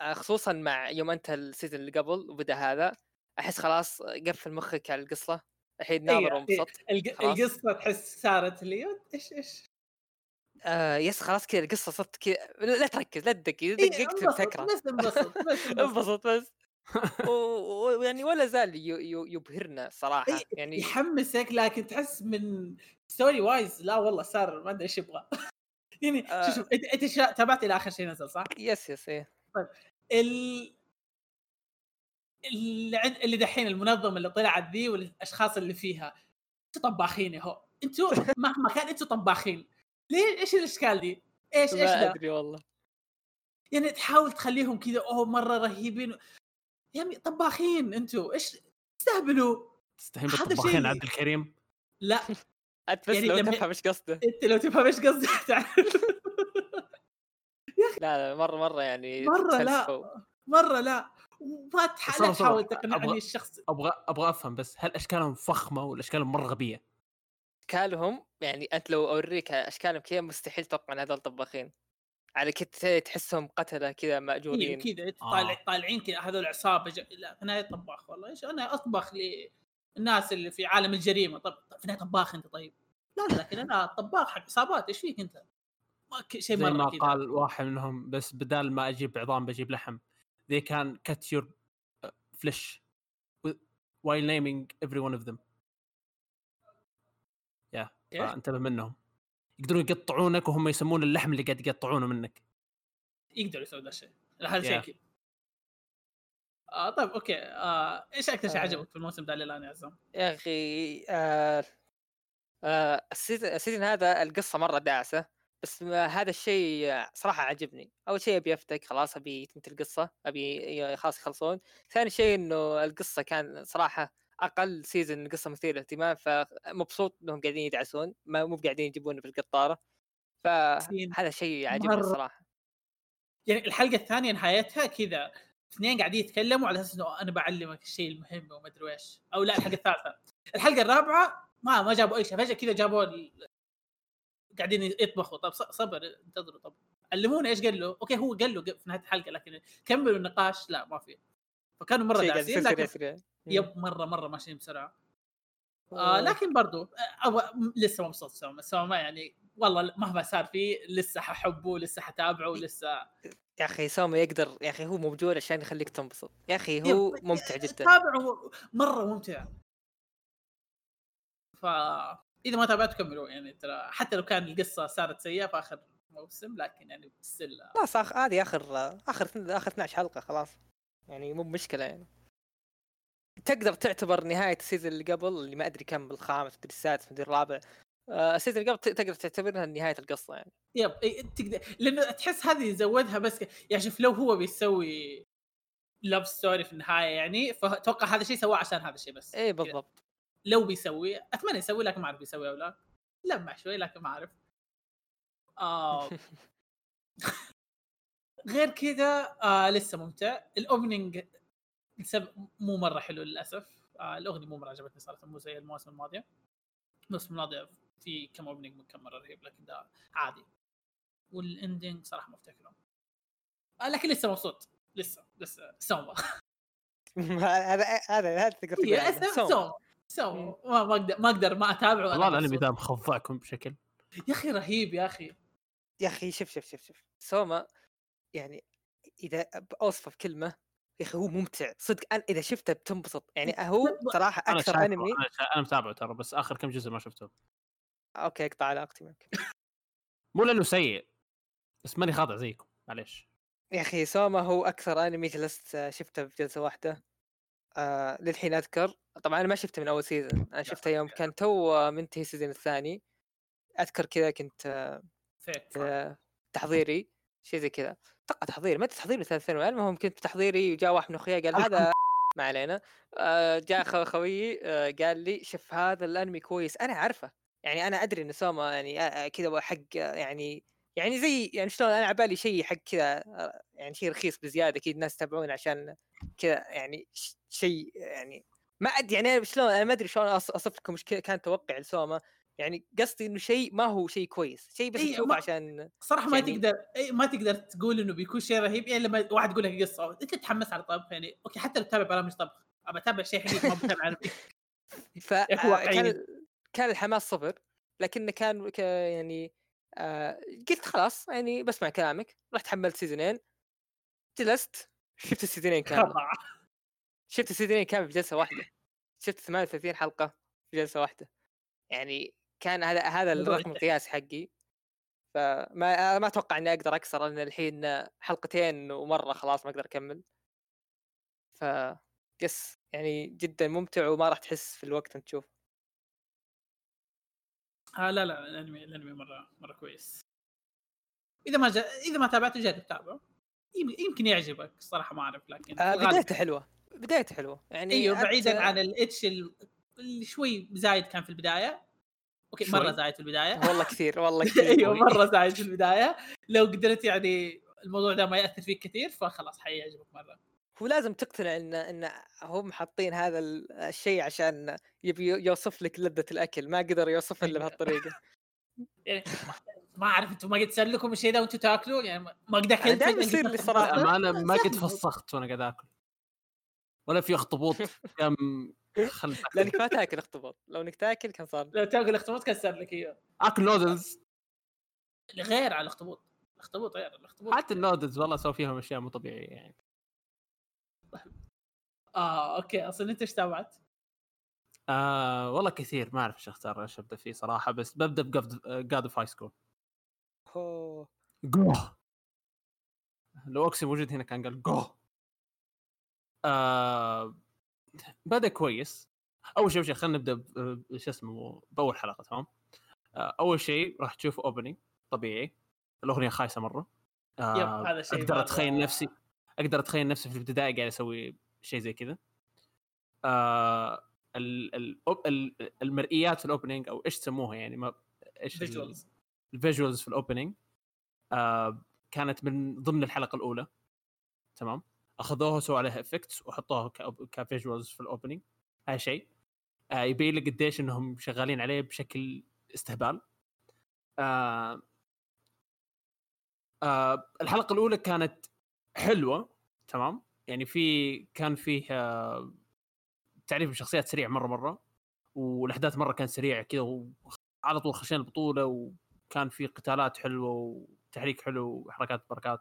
آه، خصوصا مع يوم انت ال season اللي قبل وبدأ هذا أحس خلاص قفل مخك على القصة. الحين ناظر أيوة، وانبسط. القصة تحس صارت لي. إيش إيش؟ آه yes خلاص كذا القصة صرت كذا. لا تركز لا تدقق اذا إيه، دققت بتكره بس انبسط بس [laughs] انبسط. بس. ويعني [laughs] ولا زال يبهرنا صراحة يعني يحمسك لكن تحس من story wise لا والله صار ما أدري إيش يبغى [laughs] يعني آه. شوف شوف انت تابعت إلى آخر شيء نزل صح؟ yes yes إيه ال اللي عند اللي دحين المنظمة اللي طلعت ذي والأشخاص اللي فيها إنتوا طباخين يا هو إنتوا [laughs] مهما كان إنتوا طباخين ليه إيش الإشكال دي؟ إيش إيش ما؟ أدري والله يعني تحاول تخليهم كذا أوه مرة رهيبين يا عمي طباخين أنتوا إيش تستهبلوا؟ تستهين هذا بالطباخين شيء- عبد الكريم؟ لا. [laughs] أنت بس يعني لو تفهم إيش قصده. أنت لو تفهم إيش قصدي [laughs] تعرف. لا لا مرة مرة يعني مرة لا. مرة لا. صار. تحاول تقنعني الشخص. أبغى أبغى أفهم بس هل أشكالهم فخمة ولا أشكالهم مرة غبية؟ أشكالهم يعني أنت لو أوريك أشكالهم كذا مستحيل تتوقع إن هذول طباخين. على كذا تحسهم قتلة كذا أيوه مأجورين. كذا آه. طالع طالعين كذا هذول عصابة ج... لا في النهاية طباخ والله. إيش أنا أطبخ للناس اللي في عالم الجريمة. طب في النهاية طباخ أنت طيب؟ لا لا لكن أنا طباخ حق عصابات إيش فيك أنت؟ ما ك- شيء زي ما كذا. قال واحد منهم بس بدال ما أجيب عظام بجيب لحم. They can cut your uh, flesh with- while naming every one of them. يا؟ انتبه منهم. يقدرون يقطعونك وهم يسمون اللحم اللي قاعد يقطعونه منك يقدروا يسووا ذا الشيء هذا شيء. أكيد آه طيب أوكي آه إيش أكثر شيء آه. عجبك في الموسم ده للان يا عزام؟ يا أخي آه آه ال season ال season هذا القصة مرة داعسه بس ما هذا الشيء صراحة عجبني أول شيء أبي أفتك خلاص أبي تنتهي القصة أبي خلاص يخلصون ثاني شيء إنه القصة كان صراحة أقل سيزون القصة مثيرة للاهتمام فمبسوط إنهم قاعدين يدعسون. ما مو قاعدين يجيبون في القطارة. فهذا شيء مرة. الصراحة. يعني الحلقة الثانية نهايتها كذا اثنين قاعدين يتكلموا على أساس إنه أنا بعلمك الشيء المهم وما أدري إيش. أو لا الحلقة الثالثة. الحلقة الرابعة ما ما جابوا أي شيء. فجأة كذا جابوا ال... قاعدين يطبخوا. طب صبر انتظروا. طب علمونا إيش قال له؟ أوكي هو قال له في نهاية الحلقة لكن كملوا النقاش. لا ما في. فكانوا مرة يصير لكن يب مرة مرة ماشيين بسرعة. آه لكن برضو آه، لسه مبسوط سوما سوما يعني والله مهما صار فيه لسه ححبه لسه حتابعه لسه يا أخي سوما يقدر يا أخي هو موجود عشان يخليك تنبسط. يا أخي هو ممتع جدا. تابعه مرة ممتع. ف إذا ما تابعته كملوا. يعني ترى حتى لو كان القصة صارت سيئة في آخر موسم لكن يعني still خلاص. هذه آخر آخر اخر 12 حلقة خلاص. يعني مو مشكله يعني. تقدر تعتبر نهاية ال season اللي قبل اللي ما أدري كم الخامس مدري السادس مدري الرابع. آه، ال season اللي قبل تقدر تعتبرها نهاية القصة يعني. yep تقدر لأنه تحس هذه يزودها بس يعني شوف لو هو بيسوي love story في النهاية يعني فأتوقع هذا الشيء سواه عشان هذا الشيء بس. إيه بالضبط. لو بيسوي أتمنى يسوي لكن ما أعرف بيسوي أو لا. لمع شوي لكن ما أعرف. آه. [laughs] غير كذا آه لسه ممتع. ال opening لسبب مو مرة حلو للأسف. آه الأغنية مو مرة عجبتني صراحة مو زي المواسم الماضية. الموسم الماضي في كم opening كم مرة رهيب لكن ده عادي. وال ending صراحة ما أفتكره. آه لكن لسه مبسوط. لسه لسه. سوما. [laughs] هذا هذا هذا تقدر تقول. سوما. سوما. ما ما أقدر ما أقدر ما أتابعه والله الانمي. ذا مخضعكم بشكل. يا أخي رهيب يا أخي. يا أخي شوف شوف شوف شوف. سوما يعني إذا اوصفه بكلمه يا أخي هو ممتع صدق أنا إذا شفته بتنبسط يعني هو صراحة أنا أكثر شايفه أنمي أنا أنا متابعه ترى بس آخر كم جزء ما شفته. أوكي أقطع علاقتي معك. مو لأنه سيء بس ماني خاضع زيكم معليش. يا أخي سوما هو أكثر أنمي جلست آه، شفته في جلسة واحدة آه للحين أذكر. طبعا أنا ما شفته من أول season أنا شفته يوم كان تو منتهي ال season الثاني. أذكر كذا كنت آه، تحضيري. شيء زي كذا. أتوقع تحضيري ما أدري تحضيري ثالث ثانوي المهم كنت تحضيري وجاء واحد من اخوياي قال [laughs] هذا ما علينا. آه، جاء خو- خويي آه، قال لي شوف هذا الأنمي كويس أنا عارفه يعني أنا أدري إن سوما يعني آه، كذا حق يعني يعني زي يعني شلون أنا على بالي شيء حق كذا يعني شيء رخيص بزيادة أكيد الناس يتابعون عشان كذا يعني شيء يعني ما ادري يعني شلون أنا ما أدري شلون اوصف لكم إيش كان توقع لسوما. يعني قصدي إنه شيء ما هو شيء كويس شيء بس إيه، تشوفه عشان صراحة ما يعني- تقدر إيه ما تقدر تقول إنه بيكون شيء رهيب الا لما واحد يقول لك قصة أنت تتحمس على الطبخ يعني أوكي حتى لو تتابع برامج طبخ أبى أتابع شيء حقيقي ما بتابع عن [laughs] ف [laughs] آه،. كان كان الحماس صفر لكنه كان ك- يعني آه قلت خلاص يعني بسمع كلامك رحت حملت season ين جلست شفت ال season ين [laughs] كامل شفت ال season ين كامل في جلسة واحدة شفت 38 حلقة في جلسة واحدة. يعني كان هذا هذا موضوع الرقم القياسي حقي. فما ما أتوقع إني أقدر أكسر لأن الحين حلقتين ومرة خلاص ما أقدر أكمل. ف yes يعني جدا ممتع وما راح تحس في الوقت أنت تشوف آه لا لا الأنمي الأنمي مرة مرة كويس. إذا ما جا... إذا ما تابعته جرب تتابعه. يم- يمكن يعجبك صراحة ما أعرف لكن آه بدايته حلوة. بدايته حلوة. يعني إيوه بعيدا عن ال H ال- اللي شوي زايد كان في البداية. أوكي؟ مرة زايد في البداية [laughs] والله كثير والله [laughs] كثير أيوه مرة زايد في البداية لو قدرت يعني الموضوع ده ما يأثر فيك كثير فخلاص حيعجبك مرة هو لازم تقتنع إن إن هم حاطين هذا ال- الشيء عشان يبي يوصف لك لذة الأكل ما قدر يوصف إلا أيوة. بهالطريقة [laughs] يعني ما أعرف أنتم ما قد صار لكم الشيء ده وأنتم تاكلوا يعني ما ما قد أنا اكلت دايماً يصير لي صراحة. امانه ما قد. فسخت وأنا قاعد آكل ولا في اخطبوط كم [laughs] لأنك ما تأكل اخطبوط لو إنك تأكل كان صار لو تأكل الاخطبوط كان صار لك إياه. آكل نودلز غير على الاخطبوط الاخطبوط غير. الاخطبوط حتى النودلز والله أسوي فيهم أشياء مو طبيعية يعني. آه أوكي. أصلا أنت إيش تابعت؟ آه والله كثير. ما أعرف إيش أختار إيش أبدأ فيه صراحة بس ببدأ ب God of High School. جو لو اوكسي موجود هنا كان قال جو آه بدا كويس. أول شيء خلينا نبدأ شو اسمه بأول حلقة تمام؟ آه أول شيء راح تشوف opening طبيعي الأغنية خايسة مرة. آه yep، هذا شيء أقدر أتخيل نفسي أقدر أتخيل نفسي في البدايه قاعد أسوي شيء زي كذا. آه ال ال ال المرئيات في ال opening أو إيش تسموها يعني ما إيش ال- visuals ال visuals في ال opening آه كانت من ضمن الحلقة الأولى تمام؟ أخذوها وسووا عليها effects وحطوها ك visuals في ال opening هذا شيء. آه يبين لك قديش إنهم شغالين عليه بشكل استهبال. آه آه الحلقة الأولى كانت حلوة تمام؟ يعني في كان فيه آه تعريف الشخصيات سريع مرة مرة والأحداث مرة كانت سريعة كذا وعلى طول خشينا البطولة وكان في قتالات حلوة وتحريك حلو وحركات بركات.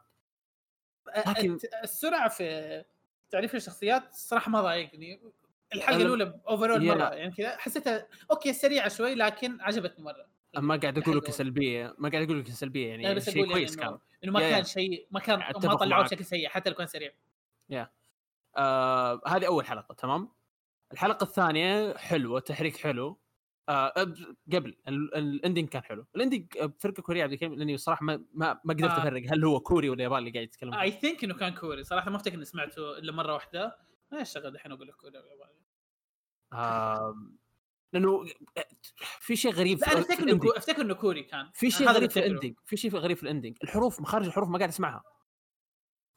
لكن- السرعة في تعريف الشخصيات الصراحه ما ضايقني. الحلقة أنا- الأولى overall يا- مرة يعني كذا حسيتها أوكي سريعة شوي لكن عجبتني مرة. ما قاعد أقول لك الحلقة سلبية ما قاعد أقول لك سلبية لا يعني بس شيء يعني كويس كان. إنه ما يا- كان يا. شيء ما كان ما طلعوه. بشكل سيء حتى لو كان سريع. آه هذه أول حلقة تمام؟ الحلقة الثانية حلوة تحريك حلو. آه قبل ال- ال ending كان حلو. ال ending بفرقة كورية عبد الكريم لأني صراحة ما ما, ما قدرت آه. أفرق هل هو كوري ولا ياباني اللي قاعد يتكلم. I think إنه كان كوري. صراحة ما أفتكر إني سمعته إلا مرة واحدة. ما اشتغل الحين أقول لك كوري ولا ياباني. آه لأنه في شيء غريب لا أنا أفتكر إنه أفتكر إنه كوري كان. في شيء غريب في. ال ending في شيء غريب في ال ending الحروف مخارج الحروف ما قاعد أسمعها.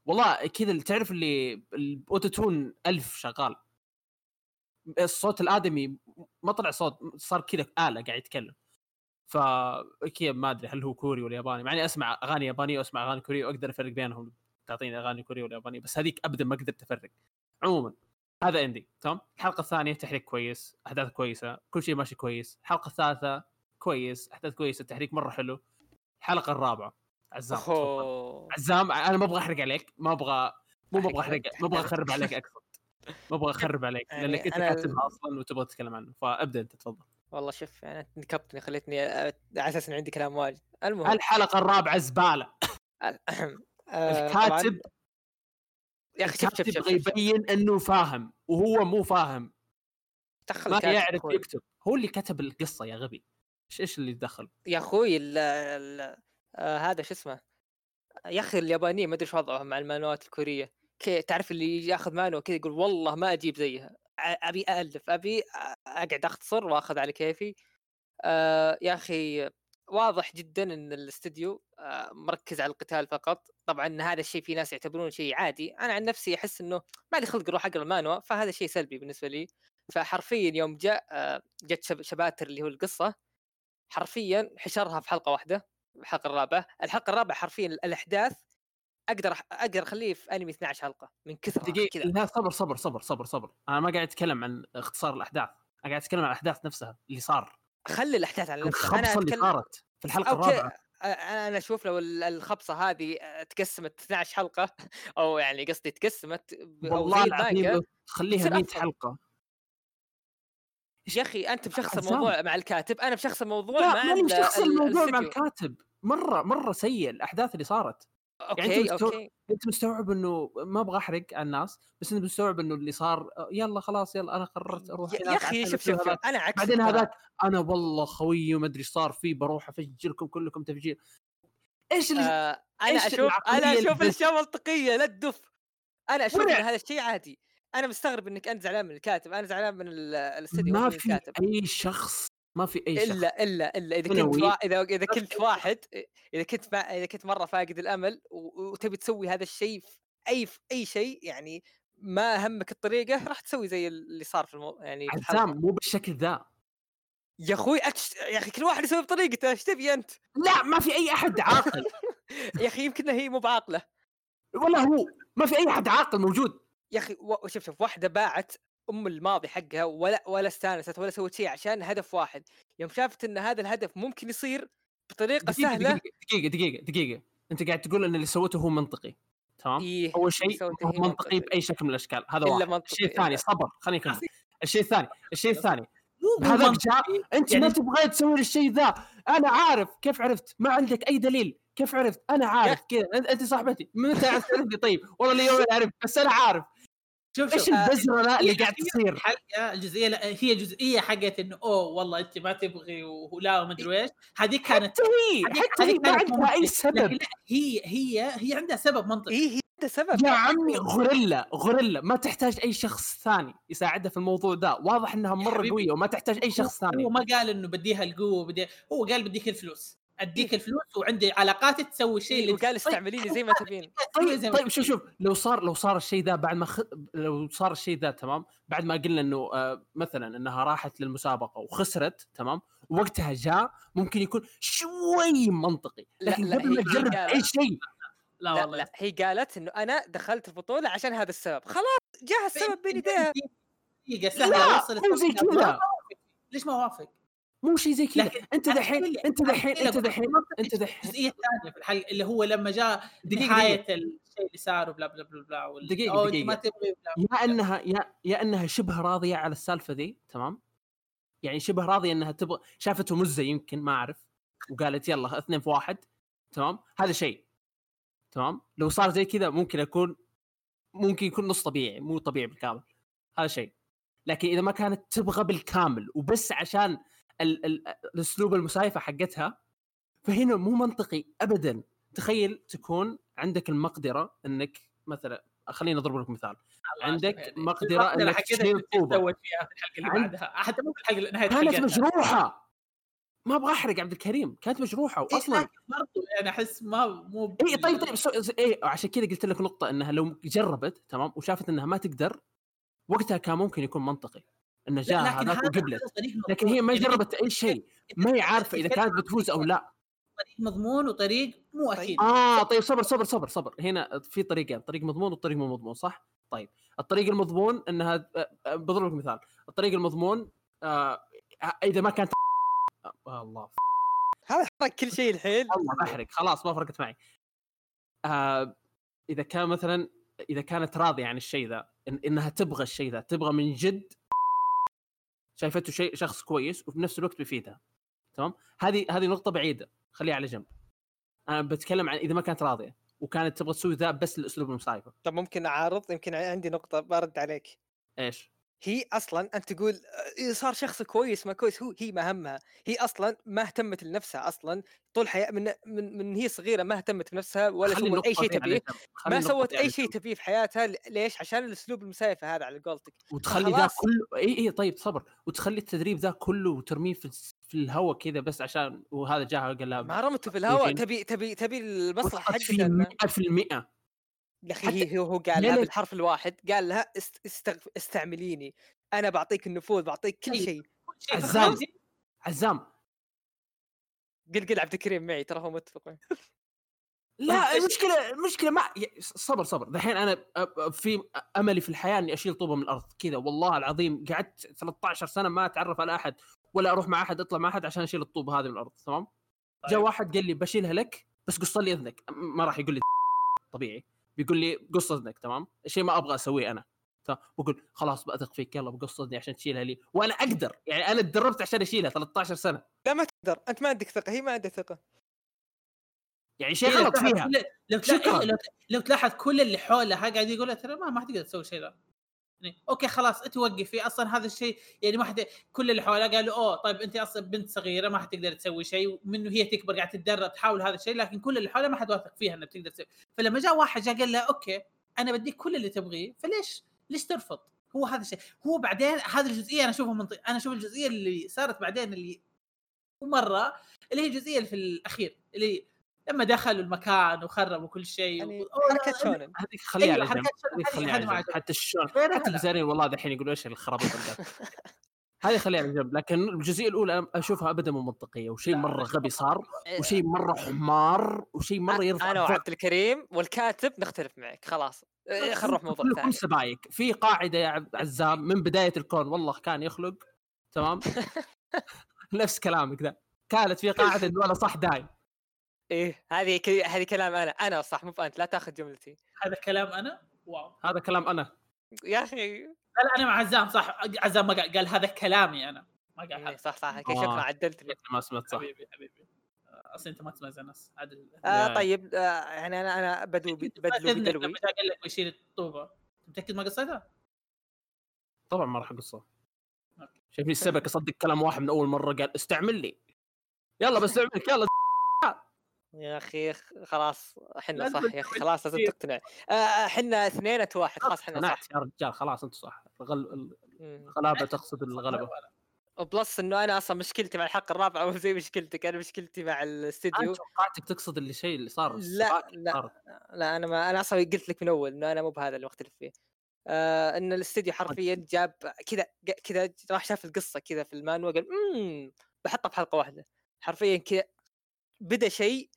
والله كذا تعرف اللي ال auto-tune ألف شغال. الصوت الآدمي ما طلع صوت صار كذا آلة قاعد يتكلم. ف كذا ما أدري هل هو كوري ولا ياباني مع إني أسمع أغاني يابانية وأسمع أغاني كورية وأقدر أفرق بينهم تعطيني أغاني كورية ولا يابانية بس هذيك ابدا ما قدرت أفرق. عموما هذا اندي تمام؟ الحلقة الثانية تحريك كويس أحداث كويسة كل شيء ماشي كويس. الحلقة الثالثة كويس أحداث كويسة تحريك مرة حلو. الحلقة الرابعة عزام. أوه. عزام أنا ما أبغى أحرق عليك ما أبغى مو ما أبغى أحرق ما أبغى أخرب عليك اقصد ما أبغى أخرب عليك يعني لأنك أنت كاتبها أصلا وتبغى تتكلم عنه فأبدأ أنت تفضل. والله شوف يعني أنت نكبتني خليتني على أساس إن عندي كلام واجد. المهم الحلقة الرابعة زبالة. [clears throat] آه، الكاتب يا أخي شوف شوف. يبين إنه فاهم وهو مو فاهم. دخل ما يعرف أخوي. يكتب. هو اللي كتب القصة يا غبي. إيش إيش اللي دخل؟ يا أخوي ال ال آه هذا شو اسمه؟ يا أخي اليابانيين ما أدري إيش وضعهم مع المانوات الكورية. كي تعرف اللي ياخذ مانو كذا يقول والله ما أجيب زيها. أبي الف أبي أقعد أختصر وأخذ على كيفي. آه يا أخي واضح جدا إن الاستديو آه مركز على القتال فقط. طبعا هذا الشيء في ناس يعتبرونه شيء عادي. أنا عن نفسي أحس إنه ما لي خلق أروح أقرأ المانوا فهذا شيء سلبي بالنسبة لي. فحرفيا يوم جاء آه جت شب- شباتر اللي هو القصة حرفيا حشرها في حلقة واحدة الحلقة الرابعة. الحلقة الرابعة حرفيا الأحداث أقدر أقدر أخليه في أنمي 12 حلقة من كثر دقيقة كذا. لا صبر صبر صبر صبر صبر. أنا ما قاعد أتكلم عن اختصار الأحداث أنا قاعد أتكلم عن الأحداث نفسها اللي صار. خلي الأحداث على نفسها أنا الخبصة اللي صارت في الحلقة أوكي الرابعة. أنا أشوف لو ال- الخبصة هذه تقسمت 12 حلقة [laughs] أو يعني قصدي تقسمت والله العظيم تخليها تصير 100 أفضل. حلقة. يا أخي أنت بشخص. الموضوع مع الكاتب. أنا بشخص الموضوع لا مع ماني بشخص ال- الموضوع مع. الكاتب. مرة مرة سيء الأحداث اللي صارت. يعني أوكي أنت مستوعب- أوكي. أنت مستوعب إنه ما أبغى أحرق على الناس بس أنت مستوعب إنه اللي صار يلا خلاص يلا أنا قررت أروح يا أخي شوف شوف. أنا عكس بعدين هذاك أنا والله خوي وما أدري إيش صار فيه بروح أفجركم كلكم تفجير. إيش اللي آه أنا إيش أشوف أنا أشوف الاشياء منطقيه لا تدف. أنا أشوف. ان هذا الشيء عادي. أنا مستغرب إنك أنت زعلان من الكاتب أنا زعلان من ال- الاستديو ما في الكاتب. أي شخص ما في أي شخص. إلا إلا الا إذا كنت. وا... إذا إذا كنت واحد إذا كنت ما... إذا كنت مرة فاقد الأمل و... وتبي تسوي هذا الشيء في أي في أي شيء يعني ما همك الطريقة راح تسوي زي اللي صار في المو... يعني عزام مو بالشكل ذا. يا أخوي أكش... يا أخي كل واحد يسوي بطريقته إيش تبي أنت؟ لا ما في أي أحد عاقل. [laughs] يا أخي يمكن هي مو بعاقلة. ولا هو. ما في أي أحد عاقل موجود. يا أخي و... شوف شوف واحدة باعت أم الماضي حقها ولا ولا استانست ولا سوت شيء عشان هدف واحد. يوم شافت إن هذا الهدف ممكن يصير بطريقة دقيقة سهلة دقيقة دقيقة دقيقة دقيقة. أنت قاعد تقول إن اللي سوته هو منطقي تمام؟ إيه أول شيء منطقي منطقي. بأي شكل من الأشكال هذا واحد. الشيء الثاني. صبر خليني أكمل. [laughs] الشيء الثاني الشيء الثاني. مو هذاك. جاء أنت يعني- ما تبغى تسوي الشيء ذا. أنا عارف كيف عرفت ما عندك أي دليل. كيف عرفت؟ أنا عارف كذا. أنت صاحبتي. متى عرفت [laughs] طيب والله اليوم أعرف بس أنا عارف. شوف إيش آه، البزره لا اللي قاعد تصير؟ الحلقة الجزئيه لا هي جزئية حقت إنه أوه والله انت ما تبغي ولا وما أدري إيش. هذه كانت حتى هي حتى هي ما عندها أي. سبب؟ هي هي هي عندها سبب منطقي. إيه هي ده سبب. يا عمي غوريلا غوريلا ما تحتاج أي شخص ثاني يساعدها في الموضوع ده. واضح إنها مرة قوية وما تحتاج أي شخص ثاني هو ما قال إنه بديها القوة بدي هو قال بديك الفلوس. أديك الفلوس وعندي علاقاتي تسوي الشيء إيه اللي وقال استعمليني زي ما تبين. [laughs] طيب طيب شوف شوف لو صار لو صار الشيء ذا بعد ما خ... لو صار الشيء ذا تمام بعد ما قلنا إنه آه مثلا إنها راحت للمسابقة وخسرت تمام وقتها جاء ممكن يكون شوي منطقي لكن لا، قبل ما تجرب أي شيء. لا لا والله لا. هي قالت إنه أنا دخلت البطولة عشان هذا السبب. خلاص جاء السبب بين يديها. دقيقة سهلة وصلت. ليش ما وافق؟ مو شيء زي كذا. أنت دحين أنت دحين أنت دحين أنت دحين الجزئيه الثانية في الحلقة اللي هو لما جاء دقيقة، نهاية الشيء اللي صار وبلا بلا بلا بلا وال- أنت دقيقة. ما تبغي يا انها يا يا إنها شبه راضية على السالفة ذي تمام؟ يعني شبه راضية إنها تبغى شافته مزه يمكن ما أعرف. وقالت يلا اثنين في واحد تمام؟ هذا شيء تمام؟ لو صار زي كذا ممكن اكون ممكن يكون نص طبيعي مو طبيعي بالكامل. هذا شيء. لكن إذا ما كانت تبغى بالكامل وبس عشان الأسلوب المسايفه حقتها. فهنا مو منطقي ابدا. تخيل تكون عندك المقدرة إنك مثلا خليني أضرب لك مثال. عندك يعني مقدرة إنك تشيل طوبة. فيها في الحلقة اللي عند- بعدها. حتى مو في الحلقة نهايه كانت. مجروحة. ما أبغى أحرق عبد الكريم. كانت مجروحة إيه، واصلا لكن برضو أنا أحس ما مو اي طيب طيب سو... اي عشان كذا قلت لك نقطة إنها لو جربت تمام وشافت إنها ما تقدر وقتها كان ممكن يكون منطقي. لكن هذاك هذا- وقبلت. لكن هي ما. يعني جربت أي شيء. ما هي عارفة إذا كانت بتفوز أو لا. طريق مضمون وطريق مو أكيد آه طيب صبر صبر صبر صبر. هنا في طريقين طريق مضمون وطريق مو مضمون صح؟ طيب. الطريق المضمون انها بضرب لك مثال. الطريق المضمون آه إذا ما كانت آه الله. هذا حرق كل شيء الحين. والله بحرق خلاص ما فرقت معي. آه إذا كان مثلا إذا كانت راضية عن الشيء ذا إن إنها تبغى الشيء ذا تبغى من جد شايفته شيء شخص كويس وفي نفس الوقت بيفيدها تمام؟ هذه هذه نقطة بعيدة. خليها على جنب. أنا بتكلم عن إذا ما كانت راضية وكانت تبغى تسوي ذا بس الاسلوب المسايفة. طب ممكن أعارض؟ يمكن عندي نقطة برد عليك. إيش؟ هي أصلا أنت تقول آه، صار شخص كويس ما كويس هو هي ما همها هي أصلا ما اهتمت لنفسها أصلا. طول حياه من من, من هي صغيرة ما اهتمت بنفسها ولا سوت أي شيء تبيه ما سوت أي شيء. تبيه في حياتها ليش؟ عشان الأسلوب المسايفه هذا على قولتك. وتخلي ذا. كله اي اي طيب صبر. وتخلي التدريب ذا كله وترميه في في الهواء كذا بس عشان وهذا جاها قال لها ما رمته في الهواء وفين؟ تبي تبي تبي المصلحة حقتها. إنه- 100% يا أخي حتى- هو هو قال لها؟ بالحرف الواحد قال لها است... استغ... استعمليني أنا بعطيك النفوذ بعطيك كل أي. شيء عزام. عزام قل قل عبد الكريم معي ترى هو متفق. [laughs] لا المشكلة المشكلة ما صبر صبر دحين أنا في أملي في الحياة إني أشيل طوبة من الأرض كذا والله العظيم قعدت 13 سنة ما أتعرف على أحد ولا أروح مع أحد أطلع مع أحد عشان أشيل الطوبة هذه من الأرض تمام جاء طيب. واحد قال لي بشيلها لك بس قص لي إذنك ما راح يقول لي [laughs] طبيعي بيقول لي قص اذنك تمام؟ الشيء ما أبغى أسويه أنا. تمام؟ بقول خلاص بثق فيك يلا بقص اذني عشان تشيلها لي. وأنا أقدر يعني أنا تدربت عشان أشيلها 13 سنة. لا ما تقدر أنت ما عندك ثقة هي ما عندها ثقة. يعني شيء إيه، لو غلط تلاحظ فيها. كل- لو تلاحظ لو تلاحظ كل اللي حولها قاعد يقول لها ترى ما ما حتقدر تسوي شيء ذا. يعني أوكي خلاص انت وقفي أصلا هذا الشيء يعني ما حد كل اللي حولها قالوا أوه طيب أنت أصلا بنت صغيرة ما حتقدر تسوي شيء ومنه هي تكبر قاعدة تتدرب تحاول هذا الشيء لكن كل اللي حولها ما حد واثق فيها إنها بتقدر تسوي. فلما جاء واحد جاء قال لها أوكي أنا بديك كل اللي تبغيه فليش؟ ليش ترفض؟ هو هذا الشيء. هو بعدين هذه الجزئية أنا أشوفها منطقي أنا أشوف الجزئية اللي صارت بعدين اللي مرة اللي هي الجزئية اللي في الأخير اللي لما دخلوا المكان وخربوا كل شيء يعني و... حركة شونن. هذيك خليها أيوة، على جنب خليها. حتى غيرها حتى لا. البزارين والله دحين يقولوا إيش الخرابيط اللي [laughs] هذه خليها على جنب لكن الجزئية الأولى أنا أشوفها ابدا مو منطقية وشيء مرة غبي صار إيه، وشيء مرة حمار وشيء مرة يرفع أنا. وعبد الكريم والكاتب نختلف معك خلاص. إيه، خلينا نروح موضوع كلكم ثاني. spike. في قاعدة يا عزام من بداية الكون والله كان يخلق تمام؟ [laughs] نفس كلامك ذا. كانت في قاعدة [laughs] إنه أنا صح دايم. إيه هذه ك- هذه كلام أنا أنا صح مو أنت لا تأخذ جملتي. هذا كلام أنا؟ wow. هذا كلام أنا. يا أخي. لا لا أنا مع عزام صح. عزام ما قال, قال هذا كلامي أنا. ما قال إيه، هذا. صح صح آه. شكرا عدلتني. ما سمعت صح. حبيبي حبيبي. آه، أصلا أنت ما تسمع زي الناس عادل آه طيب آه يعني أنا أنا بدو بدلو بدلوي لما قال لك بيشيل الطوبة. متأكد ما قصيتها؟ طبعا ما راح اقصه أوكي. شايفني السبك اصدق كلام واحد من أول مرة قال استعمل لي. يلا بستعملك يلا. يا أخي خ- خلاص إحنا صح يا أخي خلاص لازم. تقتنع. آه، إحنا اثنين واحد خلاص إحنا صح. يا رجال خلاص انت صح. الغل... الغلابة تقصد الغلبة. وبلس إنه أنا أصلا مشكلتي مع الحلقة الرابعة مو زي مشكلتك أنا مشكلتي مع أنا الاستديو توقعتك تقصد اللي شيء اللي صار لا لا صار. لا أنا ما أنا أصلا قلت لك من أول إنه أنا مو بهذا اللي مختلف فيه. آه إن الاستديو حرفيا جاب كذا كذا راح شاف القصة كذا في المانوا قال امم بحطها في حلقه واحدة. حرفيا كذا بدا شيء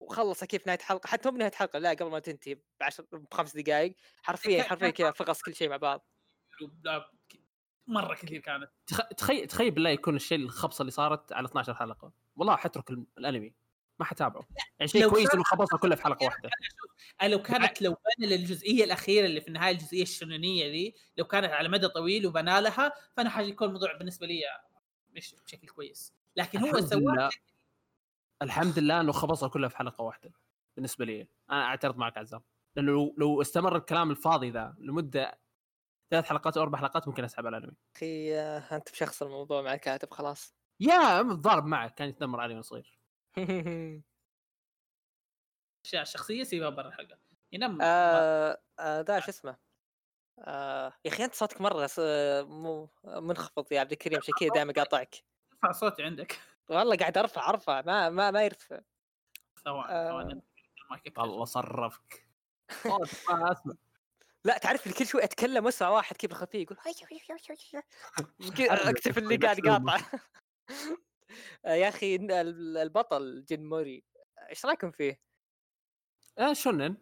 وخلصه كيف نهاية حلقه حتى مو بنهاية حلقه لا قبل ما تنتهي بعشر بخمس دقائق حرفيا [laughs] حرفيا كذا فقص كل شيء مع بعض. مرة كثير كانت. تخ- تخيل تخيل بالله يكون الشيء الخبصة اللي صارت على 12 حلقة. والله حترك الانمي. ما حتابعه. يعني شيء كويس إنه خبصها كلها في حلقة [laughs] واحدة. لو كانت [laughs] لو بنى للجزئيه الأخيرة اللي في النهاية الجزئية الشنونية دي لو كانت على مدى طويل وبنى لها فانا حيكون الموضوع بالنسبة لي مش بشكل كويس. لكن هو سواه الحمد لله إنه خبصها كلها في حلقة واحدة بالنسبة لي. أنا أعترض معك عزام. لأنه لو, لو استمر الكلام الفاضي ذا لمدة ثلاث حلقات أو أربع حلقات ممكن أسحب على الأنمي. أخي آه، أنت بشخص الموضوع مع الكاتب خلاص. يا متضارب معك كان يتنمر علي وأنا صغير. [laughs] اشياء شخصية سيبها برا الحلقة. ينام آه آه ده شو اسمه؟ آه يا أخي أنت صوتك مرة س- مو منخفض يا عبد الكريم عشان كذا دائما قاطعك. ارفع صوتي عندك. والله قاعد أرفع أرفع ما ما ما يرتفع ثواني. ثواني. الله صرفك ما أسمع. لا تعرف اللي كل شوي أتكلم وأسمع واحد كذا خفيف يقول [laughs] اكتب اللي قاعد قاطع [laughs] يا أخي ال- ال- البطل جن موري إيش رأيكم فيه؟ آه شونن.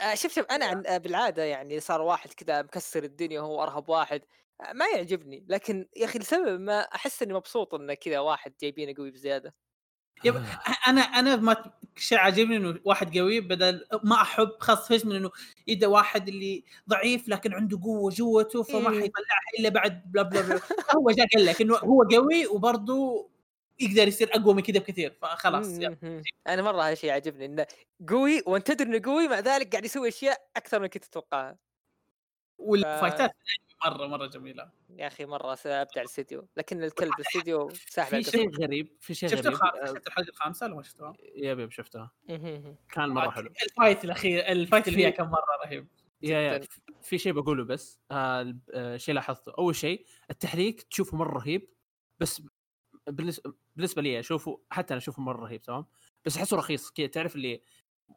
آه، شوف شوف أنا عن- آه، بالعادة يعني صار واحد كذا مكسر الدنيا وهو أرهب واحد. ما يعجبني لكن يا أخي لسبب ما أحس إني مبسوط انه كذا واحد جايبينه قوي بزيادة يب- آه. أنا أنا ما شيء عاجبني إنه واحد قوي بدل ما أحب خاص فيش من إنه يبدأ واحد اللي ضعيف لكن عنده قوة جوته فما إيه. حيطلعها إلا بعد بلا بلا بلا هو جاء قال لك إنه هو قوي وبرضه يقدر يصير أقوى من كذا بكثير فخلاص. مم. أنا مرة هذا الشيء عاجبني إنه قوي وأنت تدري إنه قوي مع ذلك قاعد يسوي أشياء أكثر من كنت تتوقعها والفايتات مرة مرة جميلة. يا أخي مرة أبدع الاستديو لكن الكلب الاستديو ساحب في شيء غريب في شيء غريب شفت الحلقة الخامسة ولا ما شفتها؟ يا babe شفتها. القلب. كان مرة حلو. ال fight الأخير ال fight اللي فيها في- كم مرة رهيب. yeah yeah. في شيء بقوله بس آه آه شيء لاحظته. أول شيء التحريك تشوفه مرة رهيب بس بالنسبة بالنسبة لي أشوفه حتى أنا أشوفه مرة رهيب تمام؟ بس أحسه رخيص. كذا تعرف اللي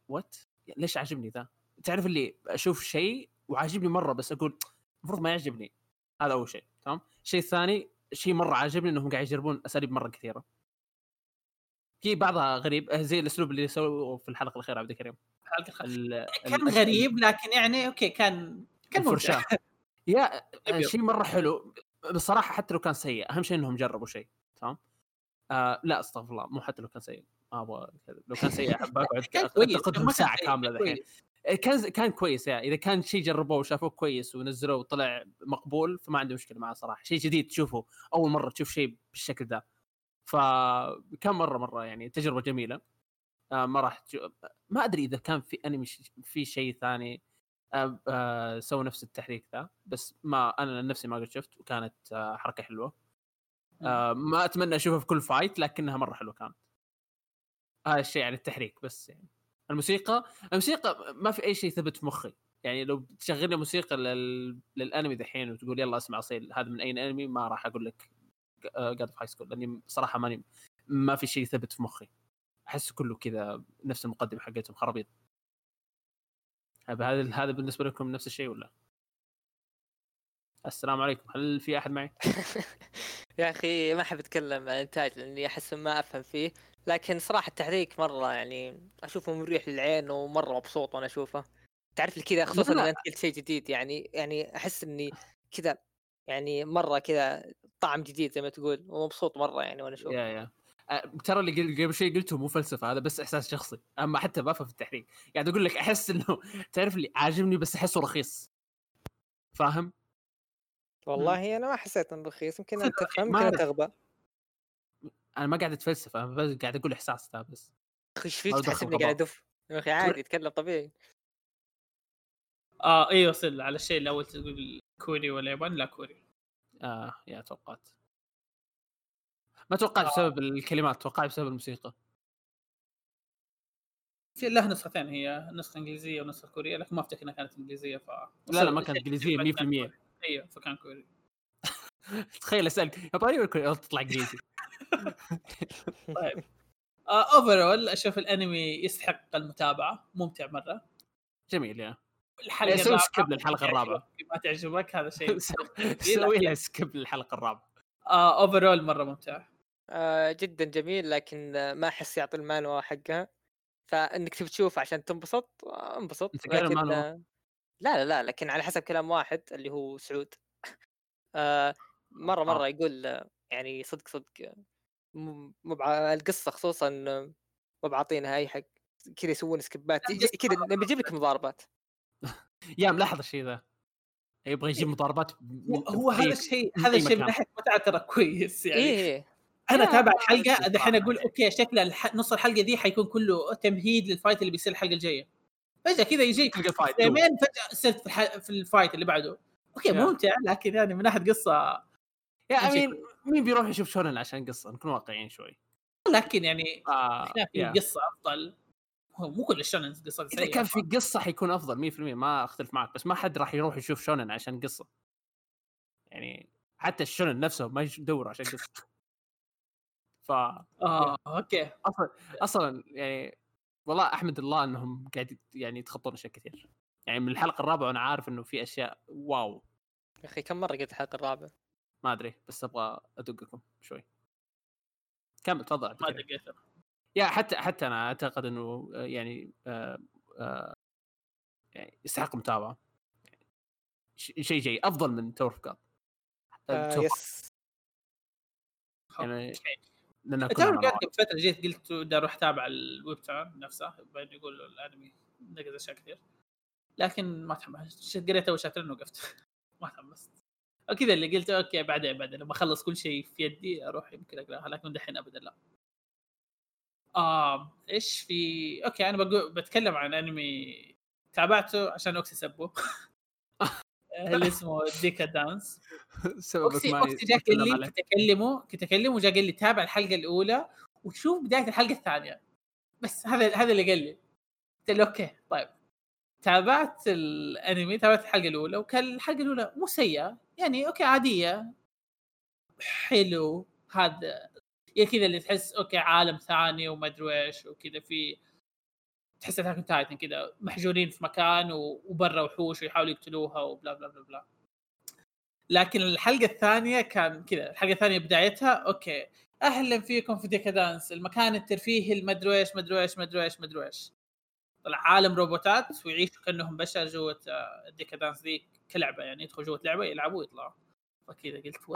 what ليش عاجبني ذا؟ تعرف اللي أشوف شيء وعاجبني مرة بس أقول المفروض ما يعجبني. هذا أول شيء تمام؟ الشيء الثاني شيء مرة عاجبني إنهم قاعد يجربون أساليب مرة كثيرة. في بعضها غريب آه، زي الأسلوب اللي سووه في الحلقة الأخيرة عبد الكريم. الحلقة ال- كان ال- غريب لكن يعني أوكي كان كان ممتع. يا [laughs] أبيض. شيء مرة حلو. بصراحة حتى لو كان سيء أهم شيء إنهم جربوا شيء تمام؟ آه لا أستغفر الله مو حتى لو كان سيء. أبغى. لو كان سيء [laughs] أحب أقعد ساعة كاملة الحين. كان كان كويس يا إذا كان شيء جربوه وشافوه كويس ونزلوه وطلع مقبول فما عندي مشكلة معه صراحة. شيء جديد تشوفه أول مرة تشوف شيء بالشكل ذا فكان مرة مرة يعني تجربة جميلة. آه ما راح. ما أدري إذا كان في أنمي ش- في شيء ثاني آه آه سووا نفس التحريك ذا. بس ما أنا نفسي ما قد شفت وكانت آه حركة حلوة. آه ما أتمنى أشوفها في كل fight لكنها مرة حلوة كانت. هذا الشيء يعني التحريك بس يعني. الموسيقى الموسيقى ما في أي شيء ثبت في مخي. يعني لو تشغل لي موسيقى لل... للأنمي دحين وتقول يلا اسمع أصيل هذا من أي أنمي؟ ما راح أقول لك God of High School لأني صراحة ماني ما في شيء ثبت في مخي. أحس كله كذا نفس المقدمة حقتهم خرابيط. هذا هذا بالنسبة لكم نفس الشيء ولا؟ السلام عليكم. هل في أحد معي؟ [laughs] يا أخي ما أحب أتكلم عن الانتاج لأني أحس ما أفهم فيه. لكن صراحة التحريك مرة يعني أشوفه مريح للعين ومرة مبسوط وأنا أشوفه تعرف كذا خصوصا. إذا أنت قلت شيء جديد يعني يعني أحس إني كذا يعني مرة كذا طعم جديد زي ما تقول ومبسوط مرة يعني وأنا أشوفه يا يا ترى اللي قل- قبل شيء قلته مو فلسفة هذا بس إحساس شخصي أما حتى بفهم في التحريك قاعد أقول لك أحس إنه [laughs] تعرف اللي عاجبني بس أحسه رخيص فاهم؟ والله أنا ما حسيت إنه رخيص يمكن أنت [laughs] تفهم ما يمكن. تغبى أنا ما قاعد أتفلسف أنا بس قاعد أقول إحساس ذا بس. فيك أدخل تحسبني. قاعد أدف؟ يا أخي عادي تكلم طبيعي. آه أيوه وصل على الشيء الأول تقول كوري ولا ياباني؟ لا كوري. آه يا توقعت. ما توقعت بسبب الكلمات توقعت بسبب الموسيقى. في له نسختين هي نسخة إنجليزية ونسخة كورية لكن ما أفتكر إنها كانت إنجليزية ف لا لا ما كانت إنجليزية 100% أيوه فكان كوري. تخيل أسألك ياباني ولا كوري؟ تطلع إنجليزي. [laughs] طيب. آه overall أشوف الأنمي يستحق المتابعة ممتع مرة. جميل yeah. الحلقة سوي الرابعة skip للحلقة الرابعة. ما تعجبك هذا شيء [laughs] سوي لها skip للحلقة الرابعة. آه overall مرة ممتع. آه جدا جميل لكن آه، ما أحس يعطي المانهوا حقها. فإنك تبي تشوف عشان تنبسط آه، انبسط. لكن؟ آه، لا لا لا لكن على حسب كلام واحد اللي هو سعود. [laughs] آه، مرة آه. مرة يقول آه، يعني صدق صدق آه، مو القصة خصوصا آه، مو بعاطينها أي حق كذا يسوون skip ات كذا نبي نجيب لك مضاربات. [laughs] yeah ملاحظ الشيء ذا. يبغى يجيب مضاربات من- هو, هذا الشيء هذا الشيء من. ناحيه متعه ترى [laughs] كويس يعني. إيه. أنا أتابع الحلقة دحين أقول okay شكل الح... نص الحلقة دي حيكون كله تمهيد لل fight اللي بيصير الحلقة الجاية. فجأة كذا يجي تلقى fight فجأة صرت في, الح... في ال fight اللي بعده. okay. ممتع لكن يعني من ناحية قصة yeah. أمين. مين بيروح يشوف شونن عشان قصة؟ نكون واقعيين شوي. لكن يعني آه إحنا في yeah. قصة أفضل. هو مو كل الشونن قصة إذا كان في قصة حيكون أفضل 100% ما أختلف معك بس ما حد راح يروح يشوف شونن عشان قصة. يعني حتى الشونن نفسه ما يدور عشان قصة. ف آه okay. أصلا أصلا يعني والله أحمد الله إنهم قاعد يعني يتخطون أشياء كثير. يعني من الحلقة الرابعة وأنا عارف إنه في أشياء واو. يا أخي كم مرة قلت الحلقة الرابعة؟ ما أدري بس أبغى أدقكم شوي. كمل تفضل ما. دقيت يا حتى حتى أنا أعتقد إنه آه، يعني آه آه يعني يستحق متابعة. ش- شيء جيد أفضل من تور جاد آه يس. يعني. لأن مع قاعد بعض. قبل فترة جيت قلت بدي أروح أتابع ال webtoon نفسه بعدين يقول الأنمي نقز أشياء كثير. لكن ما تحمست. قريت أول chapter ين وقفت. [laughs] ما تحمست. كذا اللي قلت okay بعدين بعدين لما أخلص كل شيء في يدي أروح يمكن أقراها لكن دحين ابدا لا. آه إيش في؟ okay أنا بقول بتكلم عن أنمي تابعته عشان أوكسي سبه [laughs] اللي اسمه Deca-Dence أوكسي أوكسي جا قال لي. كنت اكلمه كنت اكلمه وجا قال لي تابع الحلقة الأولى وشوف بداية الحلقة الثانية. بس هذا هذا اللي قال لي. قلت له okay طيب. تابعت الأنمي تابعت الحلقة الأولى وكان الحلقة الأولى مو سيئة. يعني okay عادية. حلو. هذا yeah كذا اللي تحس okay عالم ثاني وما أدري إيش وكذا. في تحس Attack Titan كذا محجورين في مكان وبرا وحوش ويحاولوا يقتلوها و blah blah blah blah. لكن الحلقة الثانية كان كذا. الحلقة الثانية بدايتها okay. أهلا فيكم في Deca-Dence. المكان الترفيهي المدري إيش مدري إيش مدري إيش مدري إيش عالم روبوتات ويعيشوا كأنهم بشر جوة آه، ال Deca-Dence ذي كلعبة يعني يدخلوا جوة لعبة يلعبوا ويطلعوا. فكذا قلت "و-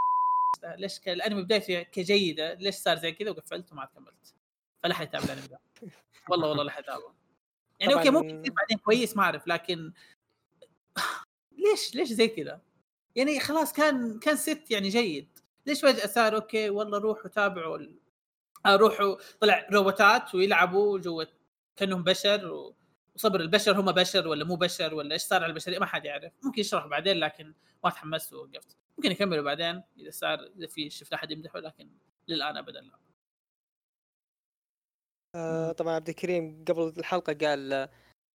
ليش ك- الأنمي بدايته كجيدة ليش صار زي كذا وقفلت وما كملت؟ فلا حد يتابع الأنمي ده والله والله لا حد يتابعه يعني okay ممكن يصير بعدين كويس ما أعرف لكن [sighs] ليش ليش زي كذا؟ يعني خلاص كان كان ست يعني جيد. ليش فجأة صار okay والله روحوا تابعوا ال... آه، روحوا طلع روبوتات ويلعبوا جوة كأنهم بشر و... وصبر البشر هم بشر ولا مو بشر ولا إيش صار على البشرية؟ ما حد يعرف. ممكن يشرح بعدين لكن ما تحمست ووقفت. ممكن يكملوا بعدين إذا صار إذا في شفنا أحد يمدحه لكن للآن ابدا لا. آه طبعا عبد الكريم قبل الحلقة قال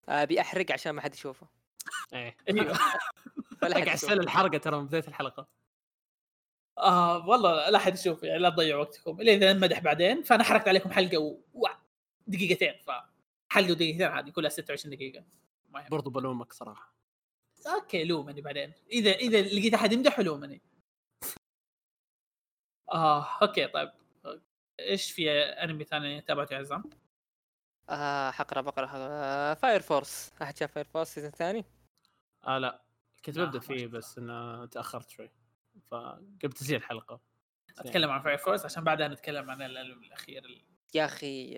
آه بيحرق عشان ما حد يشوفه. إيه. أيوه. [laughs] حد قاعد. اسال الحرقة ترى من بداية الحلقة. آه والله لا احد يشوف يعني لا تضيعوا وقتكم. الا إذا انمدح بعدين فأنا حرقت عليكم حلقة و... و... دقيقتين ف حلقه ودقيقتين عادي كلها 26 دقيقة. ما يهم. برضو بلومك صراحة. okay لومني بعدين. إذا إذا لقيت أحد يمدح لومني. آه okay طيب. إيش في أنمي ثاني تابعته يا عزام؟ آه حقرا بقرا آه Fire Force أحد شاف Fire Force season ثاني؟ آه لا. كنت ببدأ ما فيه. بس إنه تأخرت شوي. فقبل تسجيل الحلقة. أتكلم عن Fire Force عشان بعدها نتكلم عن الانمي الأخير ال- يا أخي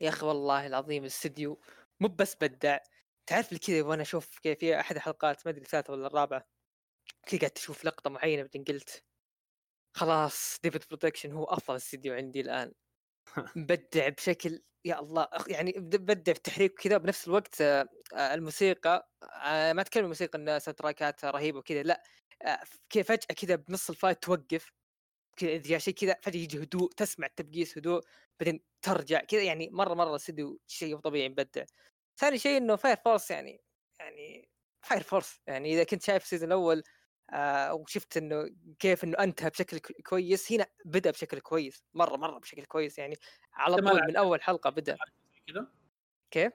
يا أخي والله العظيم الاستديو مو بس بدع. تعرف كذا وأنا أشوف كيف في أحد الحلقات ما أدري الثالثة ولا الرابعة كذا قاعد تشوف لقطة معينة بعدين قلت خلاص David Production هو أفضل استديو عندي الآن. [laughs] مبدع بشكل يا الله يعني بد- مبدع في التحريك كذا بنفس الوقت آه، الموسيقى آه، ما أتكلم الموسيقى ان soundtrack ات رهيبة وكذا لا آه، كذا فجأة كذا بنص ال fight توقف. كذا إذا شيء كذا فجأة يجي هدوء تسمع التبقيس هدوء بعدين ترجع كذا يعني مرة مرة استديو شيء طبيعي مبدع. ثاني شيء إنه Fire Force يعني يعني Fire Force يعني إذا كنت شايف ال season الأول آه وشفت إنه كيف إنه انتهى بشكل كويس هنا بدأ بشكل كويس مرة مرة بشكل كويس يعني على طول من أول حلقة بدأ. كذا؟ كيف؟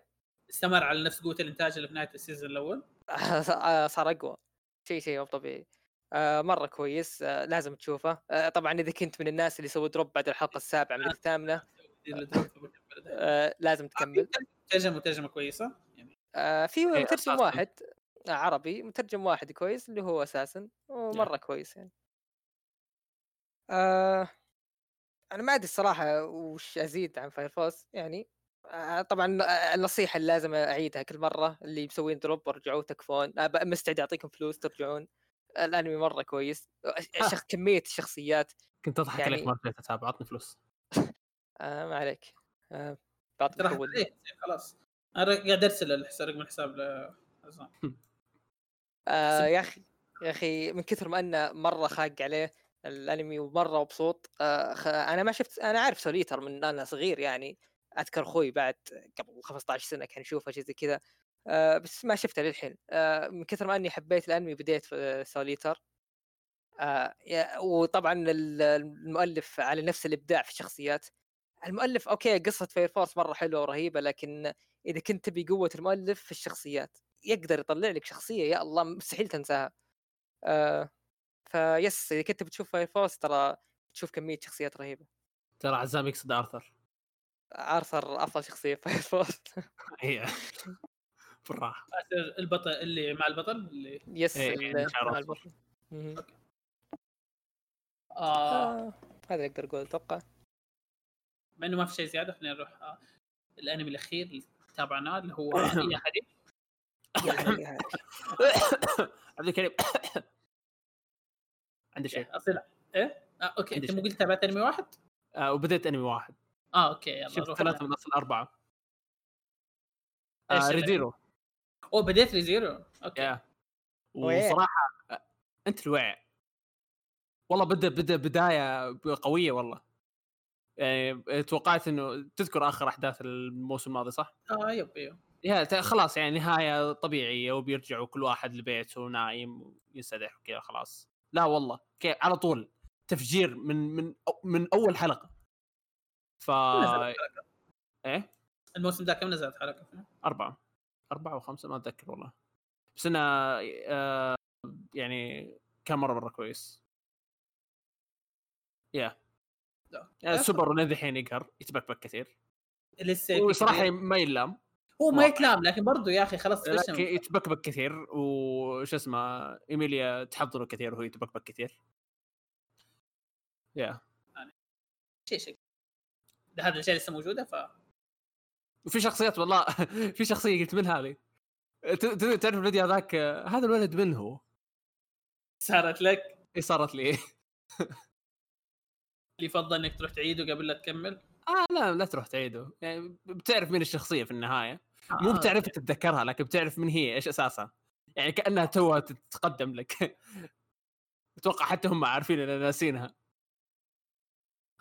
استمر على نفس قوة الإنتاج اللي في نهاية ال season الأول؟ [laughs] آه، صار أقوى. شيء شيء مو طبيعي. مرة كويس آه لازم تشوفه. آه طبعا إذا كنت من الناس اللي سووا drop بعد الحلقة السابعة من الثامنة آه لازم تكمل. ترجمة ترجمة كويسة يعني آه في إيه، مترجم. واحد آه عربي مترجم واحد كويس اللي هو أساسا ومرة كويس يعني. آه أنا ما أدري الصراحة وش أزيد عن Fire Force يعني. آه طبعا آه، النصيحة اللي لازم أعيدها كل مرة اللي مسوين drop ارجعوا تكفون. آه، مستعد أعطيكم فلوس ترجعون. الأنمي مرة كويس. الشخ... كمية الشخصيات. كنت أضحك يعني- عليك ما رجعت اتابع عطني فلوس آه ما عليك. آه بعطيك أول. خلاص. أنا قاعد أرسل الحساب رقم الحساب لعزام [laughs] آه يا أخي يا أخي من كثر ما انه مرة خاق عليه الأنمي ومرة مبسوط آه خ... أنا ما شفت أنا عارف Soul Eater من أنا صغير يعني. أذكر أخوي بعد قبل 15 سنة كان يشوفه شيء زي كذا. آه بس ما شفته للحين. آه من كثر ما أني حبيت الأنمي بديت في Soul Eater آه وطبعا ال- المؤلف على نفس الإبداع في الشخصيات. المؤلف okay قصة Fire Force مرة حلوة ورهيبة لكن إذا كنت تبي قوة المؤلف في الشخصيات يقدر يطلع لك شخصية يا الله مستحيل تنساها. آه ف yes إذا كنت بتشوف Fire Force ترى تشوف كمية شخصيات رهيبة. ترى عزام يقصد ارثر ارثر أفضل شخصية في Fire Force [laughs] بالراحة. البطل اللي مع البطل اللي yes إيه، يعني مع. البطل. آه آه. هذا اللي أقدر أقول أتوقع. مع إنه ما في شيء زيادة خلينا نروح آه الأنمي الأخير اللي تابعناه اللي هو [laughs] ياهاري. [coughs] عبد الكريم. [coughs] عندي شيء. اصير إيه؟ آه okay أنت مو. قلت تابعت أنمي واحد؟ آه وبديت أنمي واحد. آه okay يلا شفت ثلاثة من أصل أربعة. آه الأنمي؟ اوه بديت Re:Zero okay. yeah. وين؟ وصراحة أنت الوعي. والله بدا بدا بداية قوية والله. يعني توقعت إنه تذكر آخر أحداث الموسم الماضي صح؟ آه يب يب. يا ت- خلاص يعني نهاية طبيعية وبيرجعوا كل واحد لبيته ونايم وينسدح وكذا خلاص. لا والله كي على طول. تفجير من من من أول حلقة. ف نزلت حلقة. إيه؟ الموسم ذا كم نزلت حلقة فيه؟ أربعة أربعة وخمسة ما أتذكر والله. بس أنا آه يعني كان مرة مرة كويس. يا لا. يعني سوبر لين الحين يقهر يتبكبك كثير. لسه وصراحة. ما يلام هو ما. يتلام لكن برضه يا أخي خلاص لكن يتبكبك كثير وش اسمه إيميليا تحضره كثير وهو يتبكبك كثير. يا شيء شيء. هذا الاشياء لسه موجودة ف وفي شخصيات والله [laughs] في شخصية قلت من هذه تعرف الفيديو هذاك آه، هذا الولد من هو؟ صارت لك؟ اي صارت لي. [laughs] اللي يفضل إنك تروح تعيده قبل لا تكمل؟ آه لا لا تروح تعيده. يعني بتعرف مين الشخصية في النهاية. مو آه، بتعرف تتذكرها لكن بتعرف من هي إيش أساسها. يعني كأنها توها تتقدم لك. [laughs] أتوقع حتى هم عارفين ان ناسينها.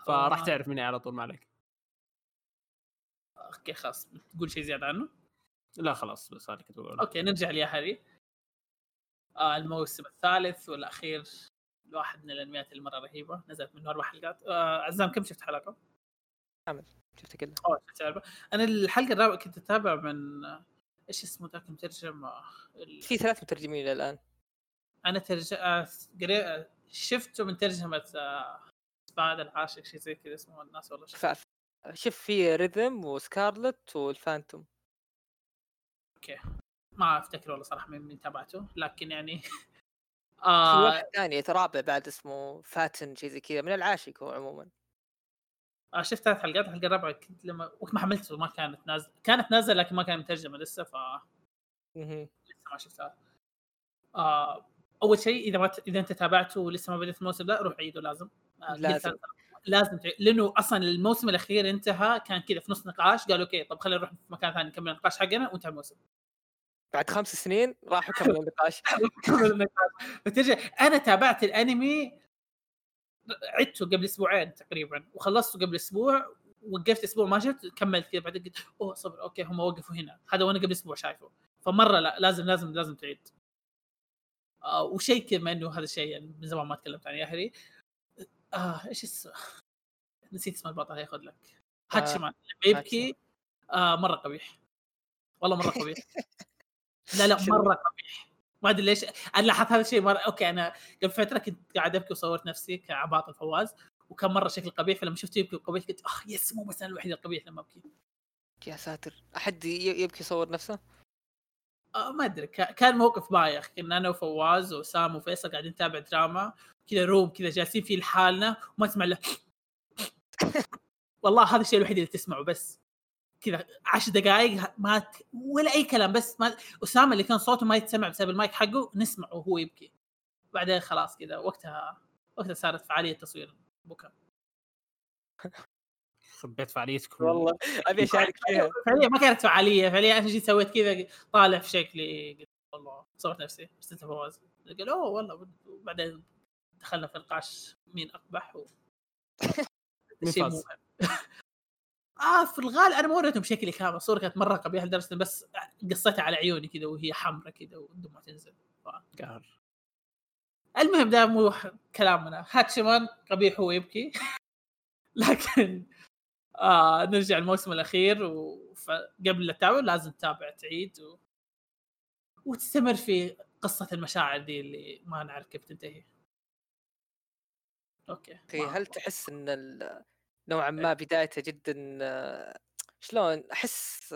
فراح آه. تعرف مني على طول ما عليك. okay خلاص. تقول شيء زيادة عنه؟ لا خلاص بس هذا كنت بقوله. okay نرجع لياهاري. آه الموسم الثالث والأخير واحد من الأنميات المرة رهيبة نزلت منه أربع حلقات. آه عزام كم شفت حلقة؟ شفت كله. أوه شفت أربع. أنا الحلقة الرابعة كنت أتابع من آه، إيش اسمه ذاك المترجم ال- في ثلاث مترجمين إلى الآن. أنا ترج... آه، قري... آه، شفته من ترجمة آه، سباد العاشق شيء زي كذا اسمه الناس والله شفت. شوف في ريذم وسكارلت والفانتوم ما أفتكر والله صراحة من من تابعته لكن يعني [laughs] في آه. واحد ثاني رابع بعد اسمه فاتن شيء زي كذا من العاشق هو عموما. آه شفت ثلاث حلقات الحلقة الرابعة كنت لما وقت ما حملته ما كانت نازله كانت نازلة لكن ما كانت مترجمة لسه ف. لسه ما شفتها. آه أول شيء إذا ما ت... إذا أنت تابعته ولسه ما بديت الموسم ده روح عيده لازم. آه لازم. لازم تعيد لأنه أصلا الموسم الأخير انتهى كان كذا في نص نقاش قالوا okay طب خلينا نروح في مكان ثاني نكمل النقاش حقنا وانتهى الموسم. بعد خمس سنين راحوا [laughs] كملوا النقاش. كمل النقاش. فترجع أنا تابعت الأنمي عدته قبل أسبوعين تقريبا وخلصته قبل أسبوع وقفت أسبوع ما شفت كملت كذا بعدين قلت أوه صبر okay هم وقفوا هنا. هذا وأنا قبل أسبوع شايفه. فمرة لا لازم لازم لازم تعيد. آه وشيء كذا إنه هذا الشيء يعني من زمان ما تكلمت عنه يا آه إيش اسمه نسيت اسم البطل ياخذ لك. آه، هاتشمان لما يبكي آه مرة قبيح. والله مرة قبيح. لا لا [laughs] مرة قبيح. ما أدري ليش. أنا لاحظت هذا الشيء مرة okay أنا قبل فترة كنت قاعد أبكي وصورت نفسي كعباط الفواز وكان مرة شكل قبيح. فلما شفته يبكي قبيح قلت آه yes مو بس أنا الوحيد القبيح لما أبكي. يا ساتر. أحد يبكي يصور نفسه؟ آه ما أدري. كا- كان موقف بايخ. كنا أنا وفواز وسام وفيصل قاعدين نتابع دراما كذا روم كذا جالسين فيه لحالنا وما تسمع له والله هذا الشيء الوحيد اللي تسمعه بس. كذا عشر دقائق ما ت... ولا أي كلام بس ما أسامة اللي كان صوته ما يتسمع بسبب المايك حقه نسمعه وهو يبكي. بعدين خلاص كذا وقتها وقتها صارت فعالية تصوير بكى [laughs] خبيت فعاليتكم. والله أبي أشارك فيها. فعليا ما كانت فعالية. فعليا أنا جيت سويت كذا طالع في شكلي قلت والله صورت نفسي بس أنت فواز. قال أوه والله. وبعدين دخلنا في نقاش مين أقبح و... [laughs] [laughs] آه في الغالب أنا ما وريتهم شكلي كامل الصورة كانت مرة قبيحة لدرجة بس قصيتها على عيوني كذا وهي حمراء كذا والدموع تنزل. قهر. المهم ده مو كلامنا. هاتشمان قبيح هو يبكي. [laughs] لكن آه نرجع الموسم الأخير وقبل لا تتابع لازم تتابع تعيد و... وتستمر في قصة المشاعر دي اللي ما نعرف كيف تنتهي. أوكي ما- هل تحس إن نوعا ما بدايته جدا شلون أحس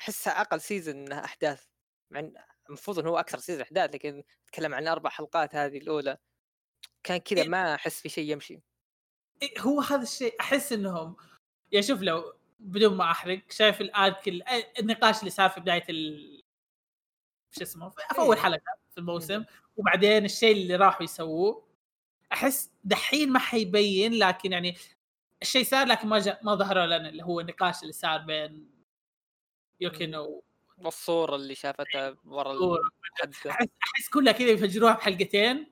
أحسها أقل season انها أحداث مع المفروض انه هو أكثر season أحداث لكن نتكلم عن أربع حلقات هذه الأولى. كان كذا إيه. ما أحس في شيء يمشي. إيه، هو هذا الشيء أحس إنهم يا شوف لو بدون ما أحرق شايف ال arc ال- النقاش اللي صار في بداية ال شو اسمه في أول إيه. حلقة في الموسم وبعدين الشيء اللي راحوا يسووه. أحس دحين ما حيبين لكن يعني الشيء صار لكن ما جا ما ظهروا لنا اللي هو النقاش اللي صار بين يوكينو والصورة اللي شافتها ورا المحدثه أحس أحس كلها كذا يفجروها بحلقتين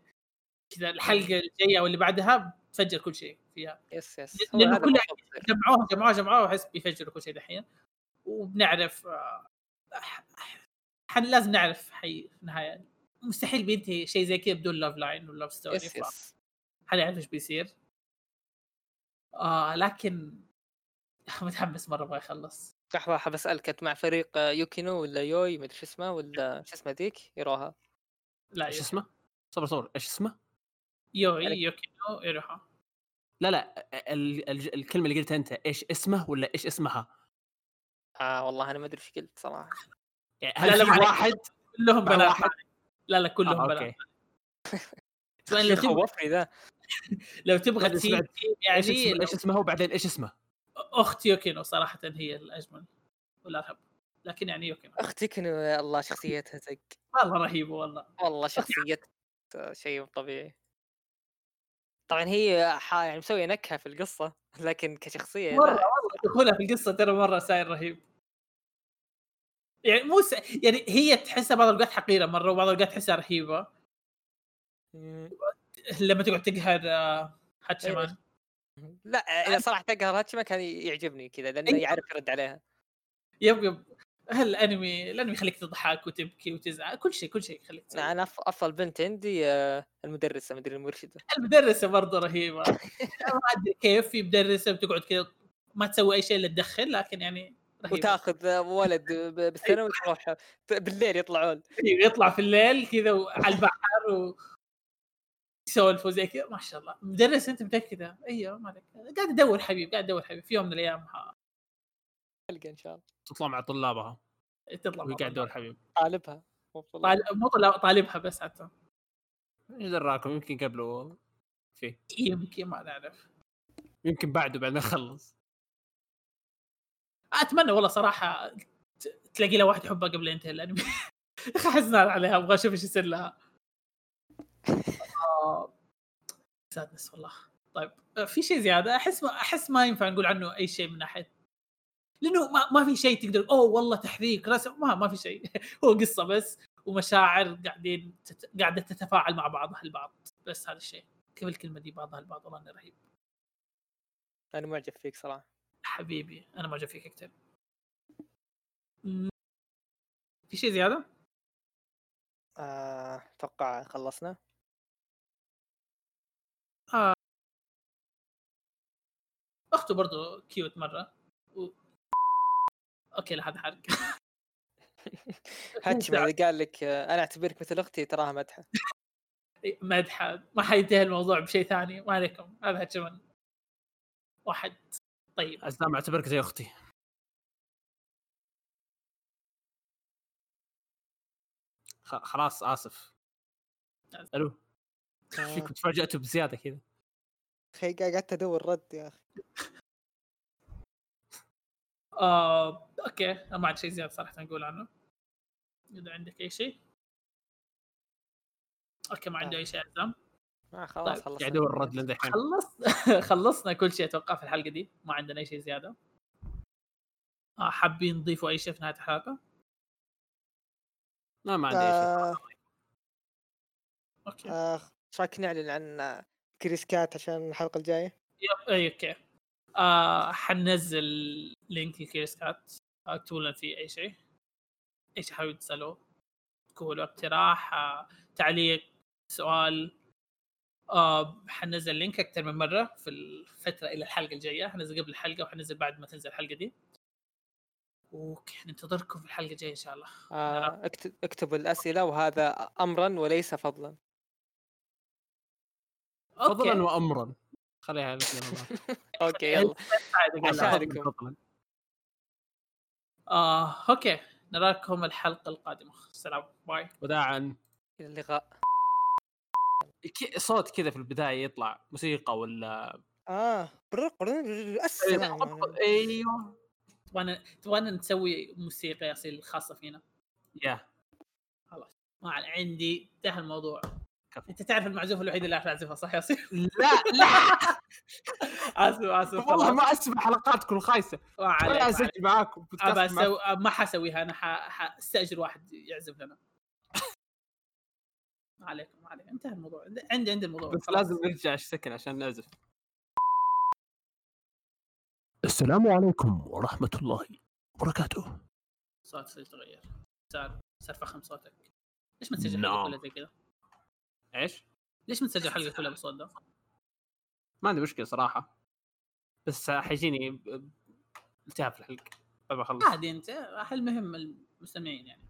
كذا الحلقة الجاية واللي بعدها تفجر كل شيء فيها. yes yes. لأنه كلها. جمعوها جمعوها جمعوها وأحس بيفجروا كل شيء دحين. وبنعرف آه، حن لازم نعرف حي في النهاية. مستحيل بينتهي شيء زي كذا بدون love line و love story yes yes. حنعرف إيش بيصير؟ آه لكن [laughs] متحمس مرة أبغى يخلص لحظة حاب أسألك أنت مع فريق يوكينو ولا يوي؟ مدري شو اسمه ولا شو اسمه ذيك يروها. لا إيش اسمه؟ صبر صبر. إيش اسمه؟ يوي يوكينو ايروها لا لا. ال ال الكلمة اللي قلتها أنت إيش اسمه ولا إيش اسمها؟ آه والله أنا ما أدري إيش قلت صراحة. يعني لا، هل لا، في معليش. واحد؟ كلهم بنات واحد؟ لا لا كلهم آه، أوكي. [laughs] لو تبغى خوفني ذا [laughs] لو تبغى تسيب. إيش يعني اسمه إيش اسمه وبعدين إيش اسمه؟ أخت يوكينو صراحة هي الأجمل والارهب لكن يعني يوكينو أختي كنو يا الله شخصيتها زق والله رهيبة والله والله شخصيتها [laughs] شيء مو طبيعي طبعا هي ح- يعني مسوية نكهة في القصة لكن كشخصية مره. والله دخولها في القصة ترى مرة ساير رهيب يعني مو س... يعني هي تحسها بعض الأوقات حقيرة مرة وبعض الأوقات تحسها رهيبة. لما تقعد تقهر آه، هاتشمان لا إذا صراحة تقهر هاتشيما كان يعجبني كذا لأنه أيوة. يعرف يرد عليها. يب يب. هل الأنمي الأنمي يخليك تضحك وتبكي وتزعل كل شيء كل شيء يخليك تسوي. أنا أفضل بنت عندي آه، المدرسة مدري المرشدة. المدرسة برضه رهيبة. [laughs] ما أدري كيف في مدرسة بتقعد كذا ما تسوي أي شيء إلا تدخل لكن يعني رهيبة. وتاخذ آه، ولد ب- بالثانوي وتروح بالليل يطلعون. يطلع في الليل كذا على البحر و يسولفوا زي كذا ما شاء الله. مدرس أنت متأكدة؟ أيوه ما عليك قاعد أدور حبيب قاعد أدور حبيب. في يوم من الأيام ها- حلقه إن شاء الله. تطلع مع طلابها. تطلع وهي مع قاعد. تدور حبيب. طالبها مو طالب. مو طالبها بس حتى. إيش دراكم؟ يمكن قبله. فيه يمكن ما نعرف. يمكن بعده بعد ما يخلص. أتمنى والله صراحة ت- تلاقي لها واحد يحبها قبل ينتهي الأنمي. يا [laughs] أخي حزنان عليها أبغى أشوف إيش يصير لها. سادنس والله. طيب آه، في شيء زيادة. أحس ما أحس ما ينفع نقول عنه أي شيء من ناحية. لأنه ما, ما في شيء تقدر أوه والله تحريك رسم ما ما في شيء. [laughs] هو قصة بس ومشاعر قاعدين تت... قاعدة تتفاعل مع بعضها البعض بس هذا الشيء. كيف الكلمة دي بعضها البعض؟ والله انه رهيب. أنا معجب فيك صراحة. حبيبي أنا معجب فيك كثير مم. في شيء زيادة؟ آه، أتوقع خلصنا. أخته برضو كيوت مرة. و... أوكي لا هذا حرق هاتشيما اذا قال لك آه، أنا أعتبرك مثل أختي تراها مدحة. مدحة. ما حينتهي الموضوع بشيء ثاني. ما عليكم. هذا هاتشمان واحد. طيب. عزام أعتبرك زي أختي. خ- خلاص آسف. ألو. إيش فيكم تفاجأتوا بزيادة كذا. أخي قعدت ادور رد يا أخي. آه، okay ما عندي شيء زيادة صراحة نقول عنه. إذا عندك أي شيء. okay ما عنده أي شيء عزام. آه خلاص طيب، خلصنا. قاعد ادور الرد لين دحين خلص. [laughs] خلصنا كل شيء أتوقع في الحلقة دي. ما عندنا أي شيء زيادة. آه حابين نضيفوا أي شيء في نهاية الحلقة؟ لا ما عندي أي شيء. آه، okay. آه، رايك نعلن عن آه، CuriousCat عشان الحلقة الجاية؟ yep اي okay. آه حننزل link ل CuriousCat اكتبوا لنا فيه أي شيء. اي شيء حابين تسألوه؟ قولوا اقتراح آه تعليق سؤال. آه حننزل link أكثر من مرة في الفترة إلى الحلقة الجاية. حننزل قبل الحلقة وحننزل بعد ما تنزل الحلقة دي. وننتظركم في الحلقة الجاية إن شاء الله. آه، اكتب اكتبوا الأسئلة وهذا امرا وليس فضلا. فضلا. وامرا. خليها الاثنين. [laughs] okay يلا. [laughs] فضلا. آه okay. نراكم الحلقة القادمة. السلام bye. وداعا. إلى اللقاء. ك- صوت كذا في البداية يطلع. موسيقى ولا؟ آه السلام أيوه. تبغانا تبغانا نسوي موسيقى يصير خاصة فينا؟ yeah. خلاص. ما عندي انتهى الموضوع. كفو. أنت تعرف المعزوفه الوحيده اللي اعرف اعزفها صح يا ياسين؟ لا لا [laughs] آسف آسف والله ما أسمع حلقاتكم الخايسة ما عليك، ولا ما عليك. اسجل معاكم أبى. أسوي ما حسويها أنا ح- حأستأجر واحد يعزف لنا ما عليكم ما عليكم انتهى الموضوع عندي عندي الموضوع بس لازم نرجع سكن عشان نعزف السلام عليكم ورحمة الله وبركاته صوت يتغير صار صار فخم صوتك ليش ما تسجل نعم. حلقه كلها زي كذا؟ إيش؟ ليش ما تسجل حلقة كلها بالصوت ده؟ ما عندي مشكلة صراحة بس حيجيني التهاب في الحلق بعد ما اخلص عادي أنت المهم المستمعين يعني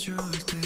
truth.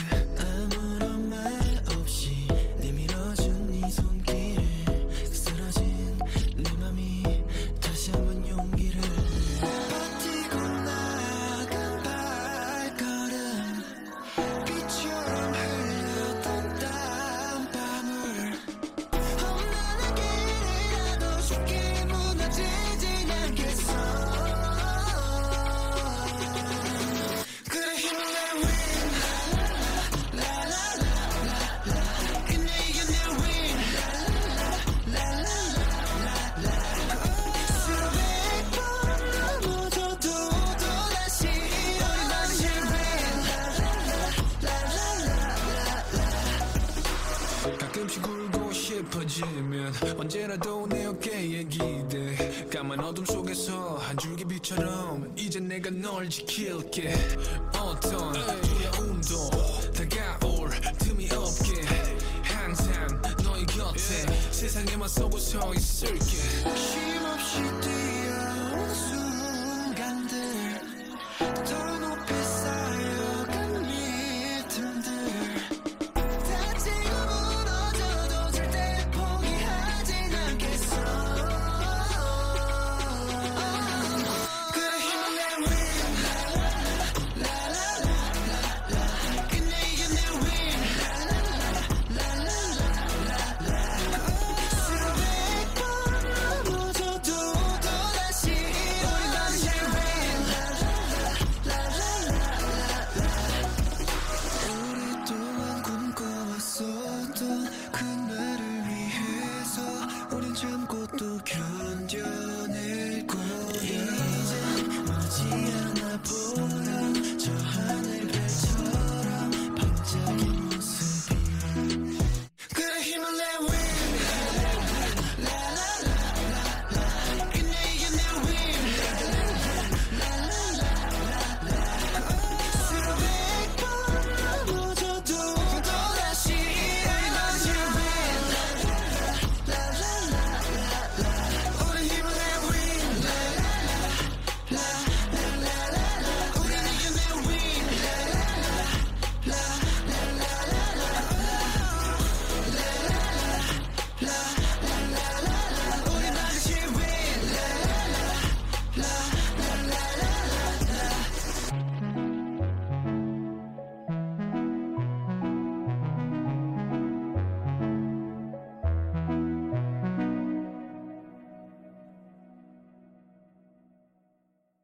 지면 언제라도 내 어깨에 기대. 까만 어둠 속에서 한 줄기 빛처럼 이제 내가 널 지킬게. 어떤 두려움도 다가올 틈이 없게. 항상 너의 곁에 세상에 맞서고 서 있을게. 쉼없이 뛰어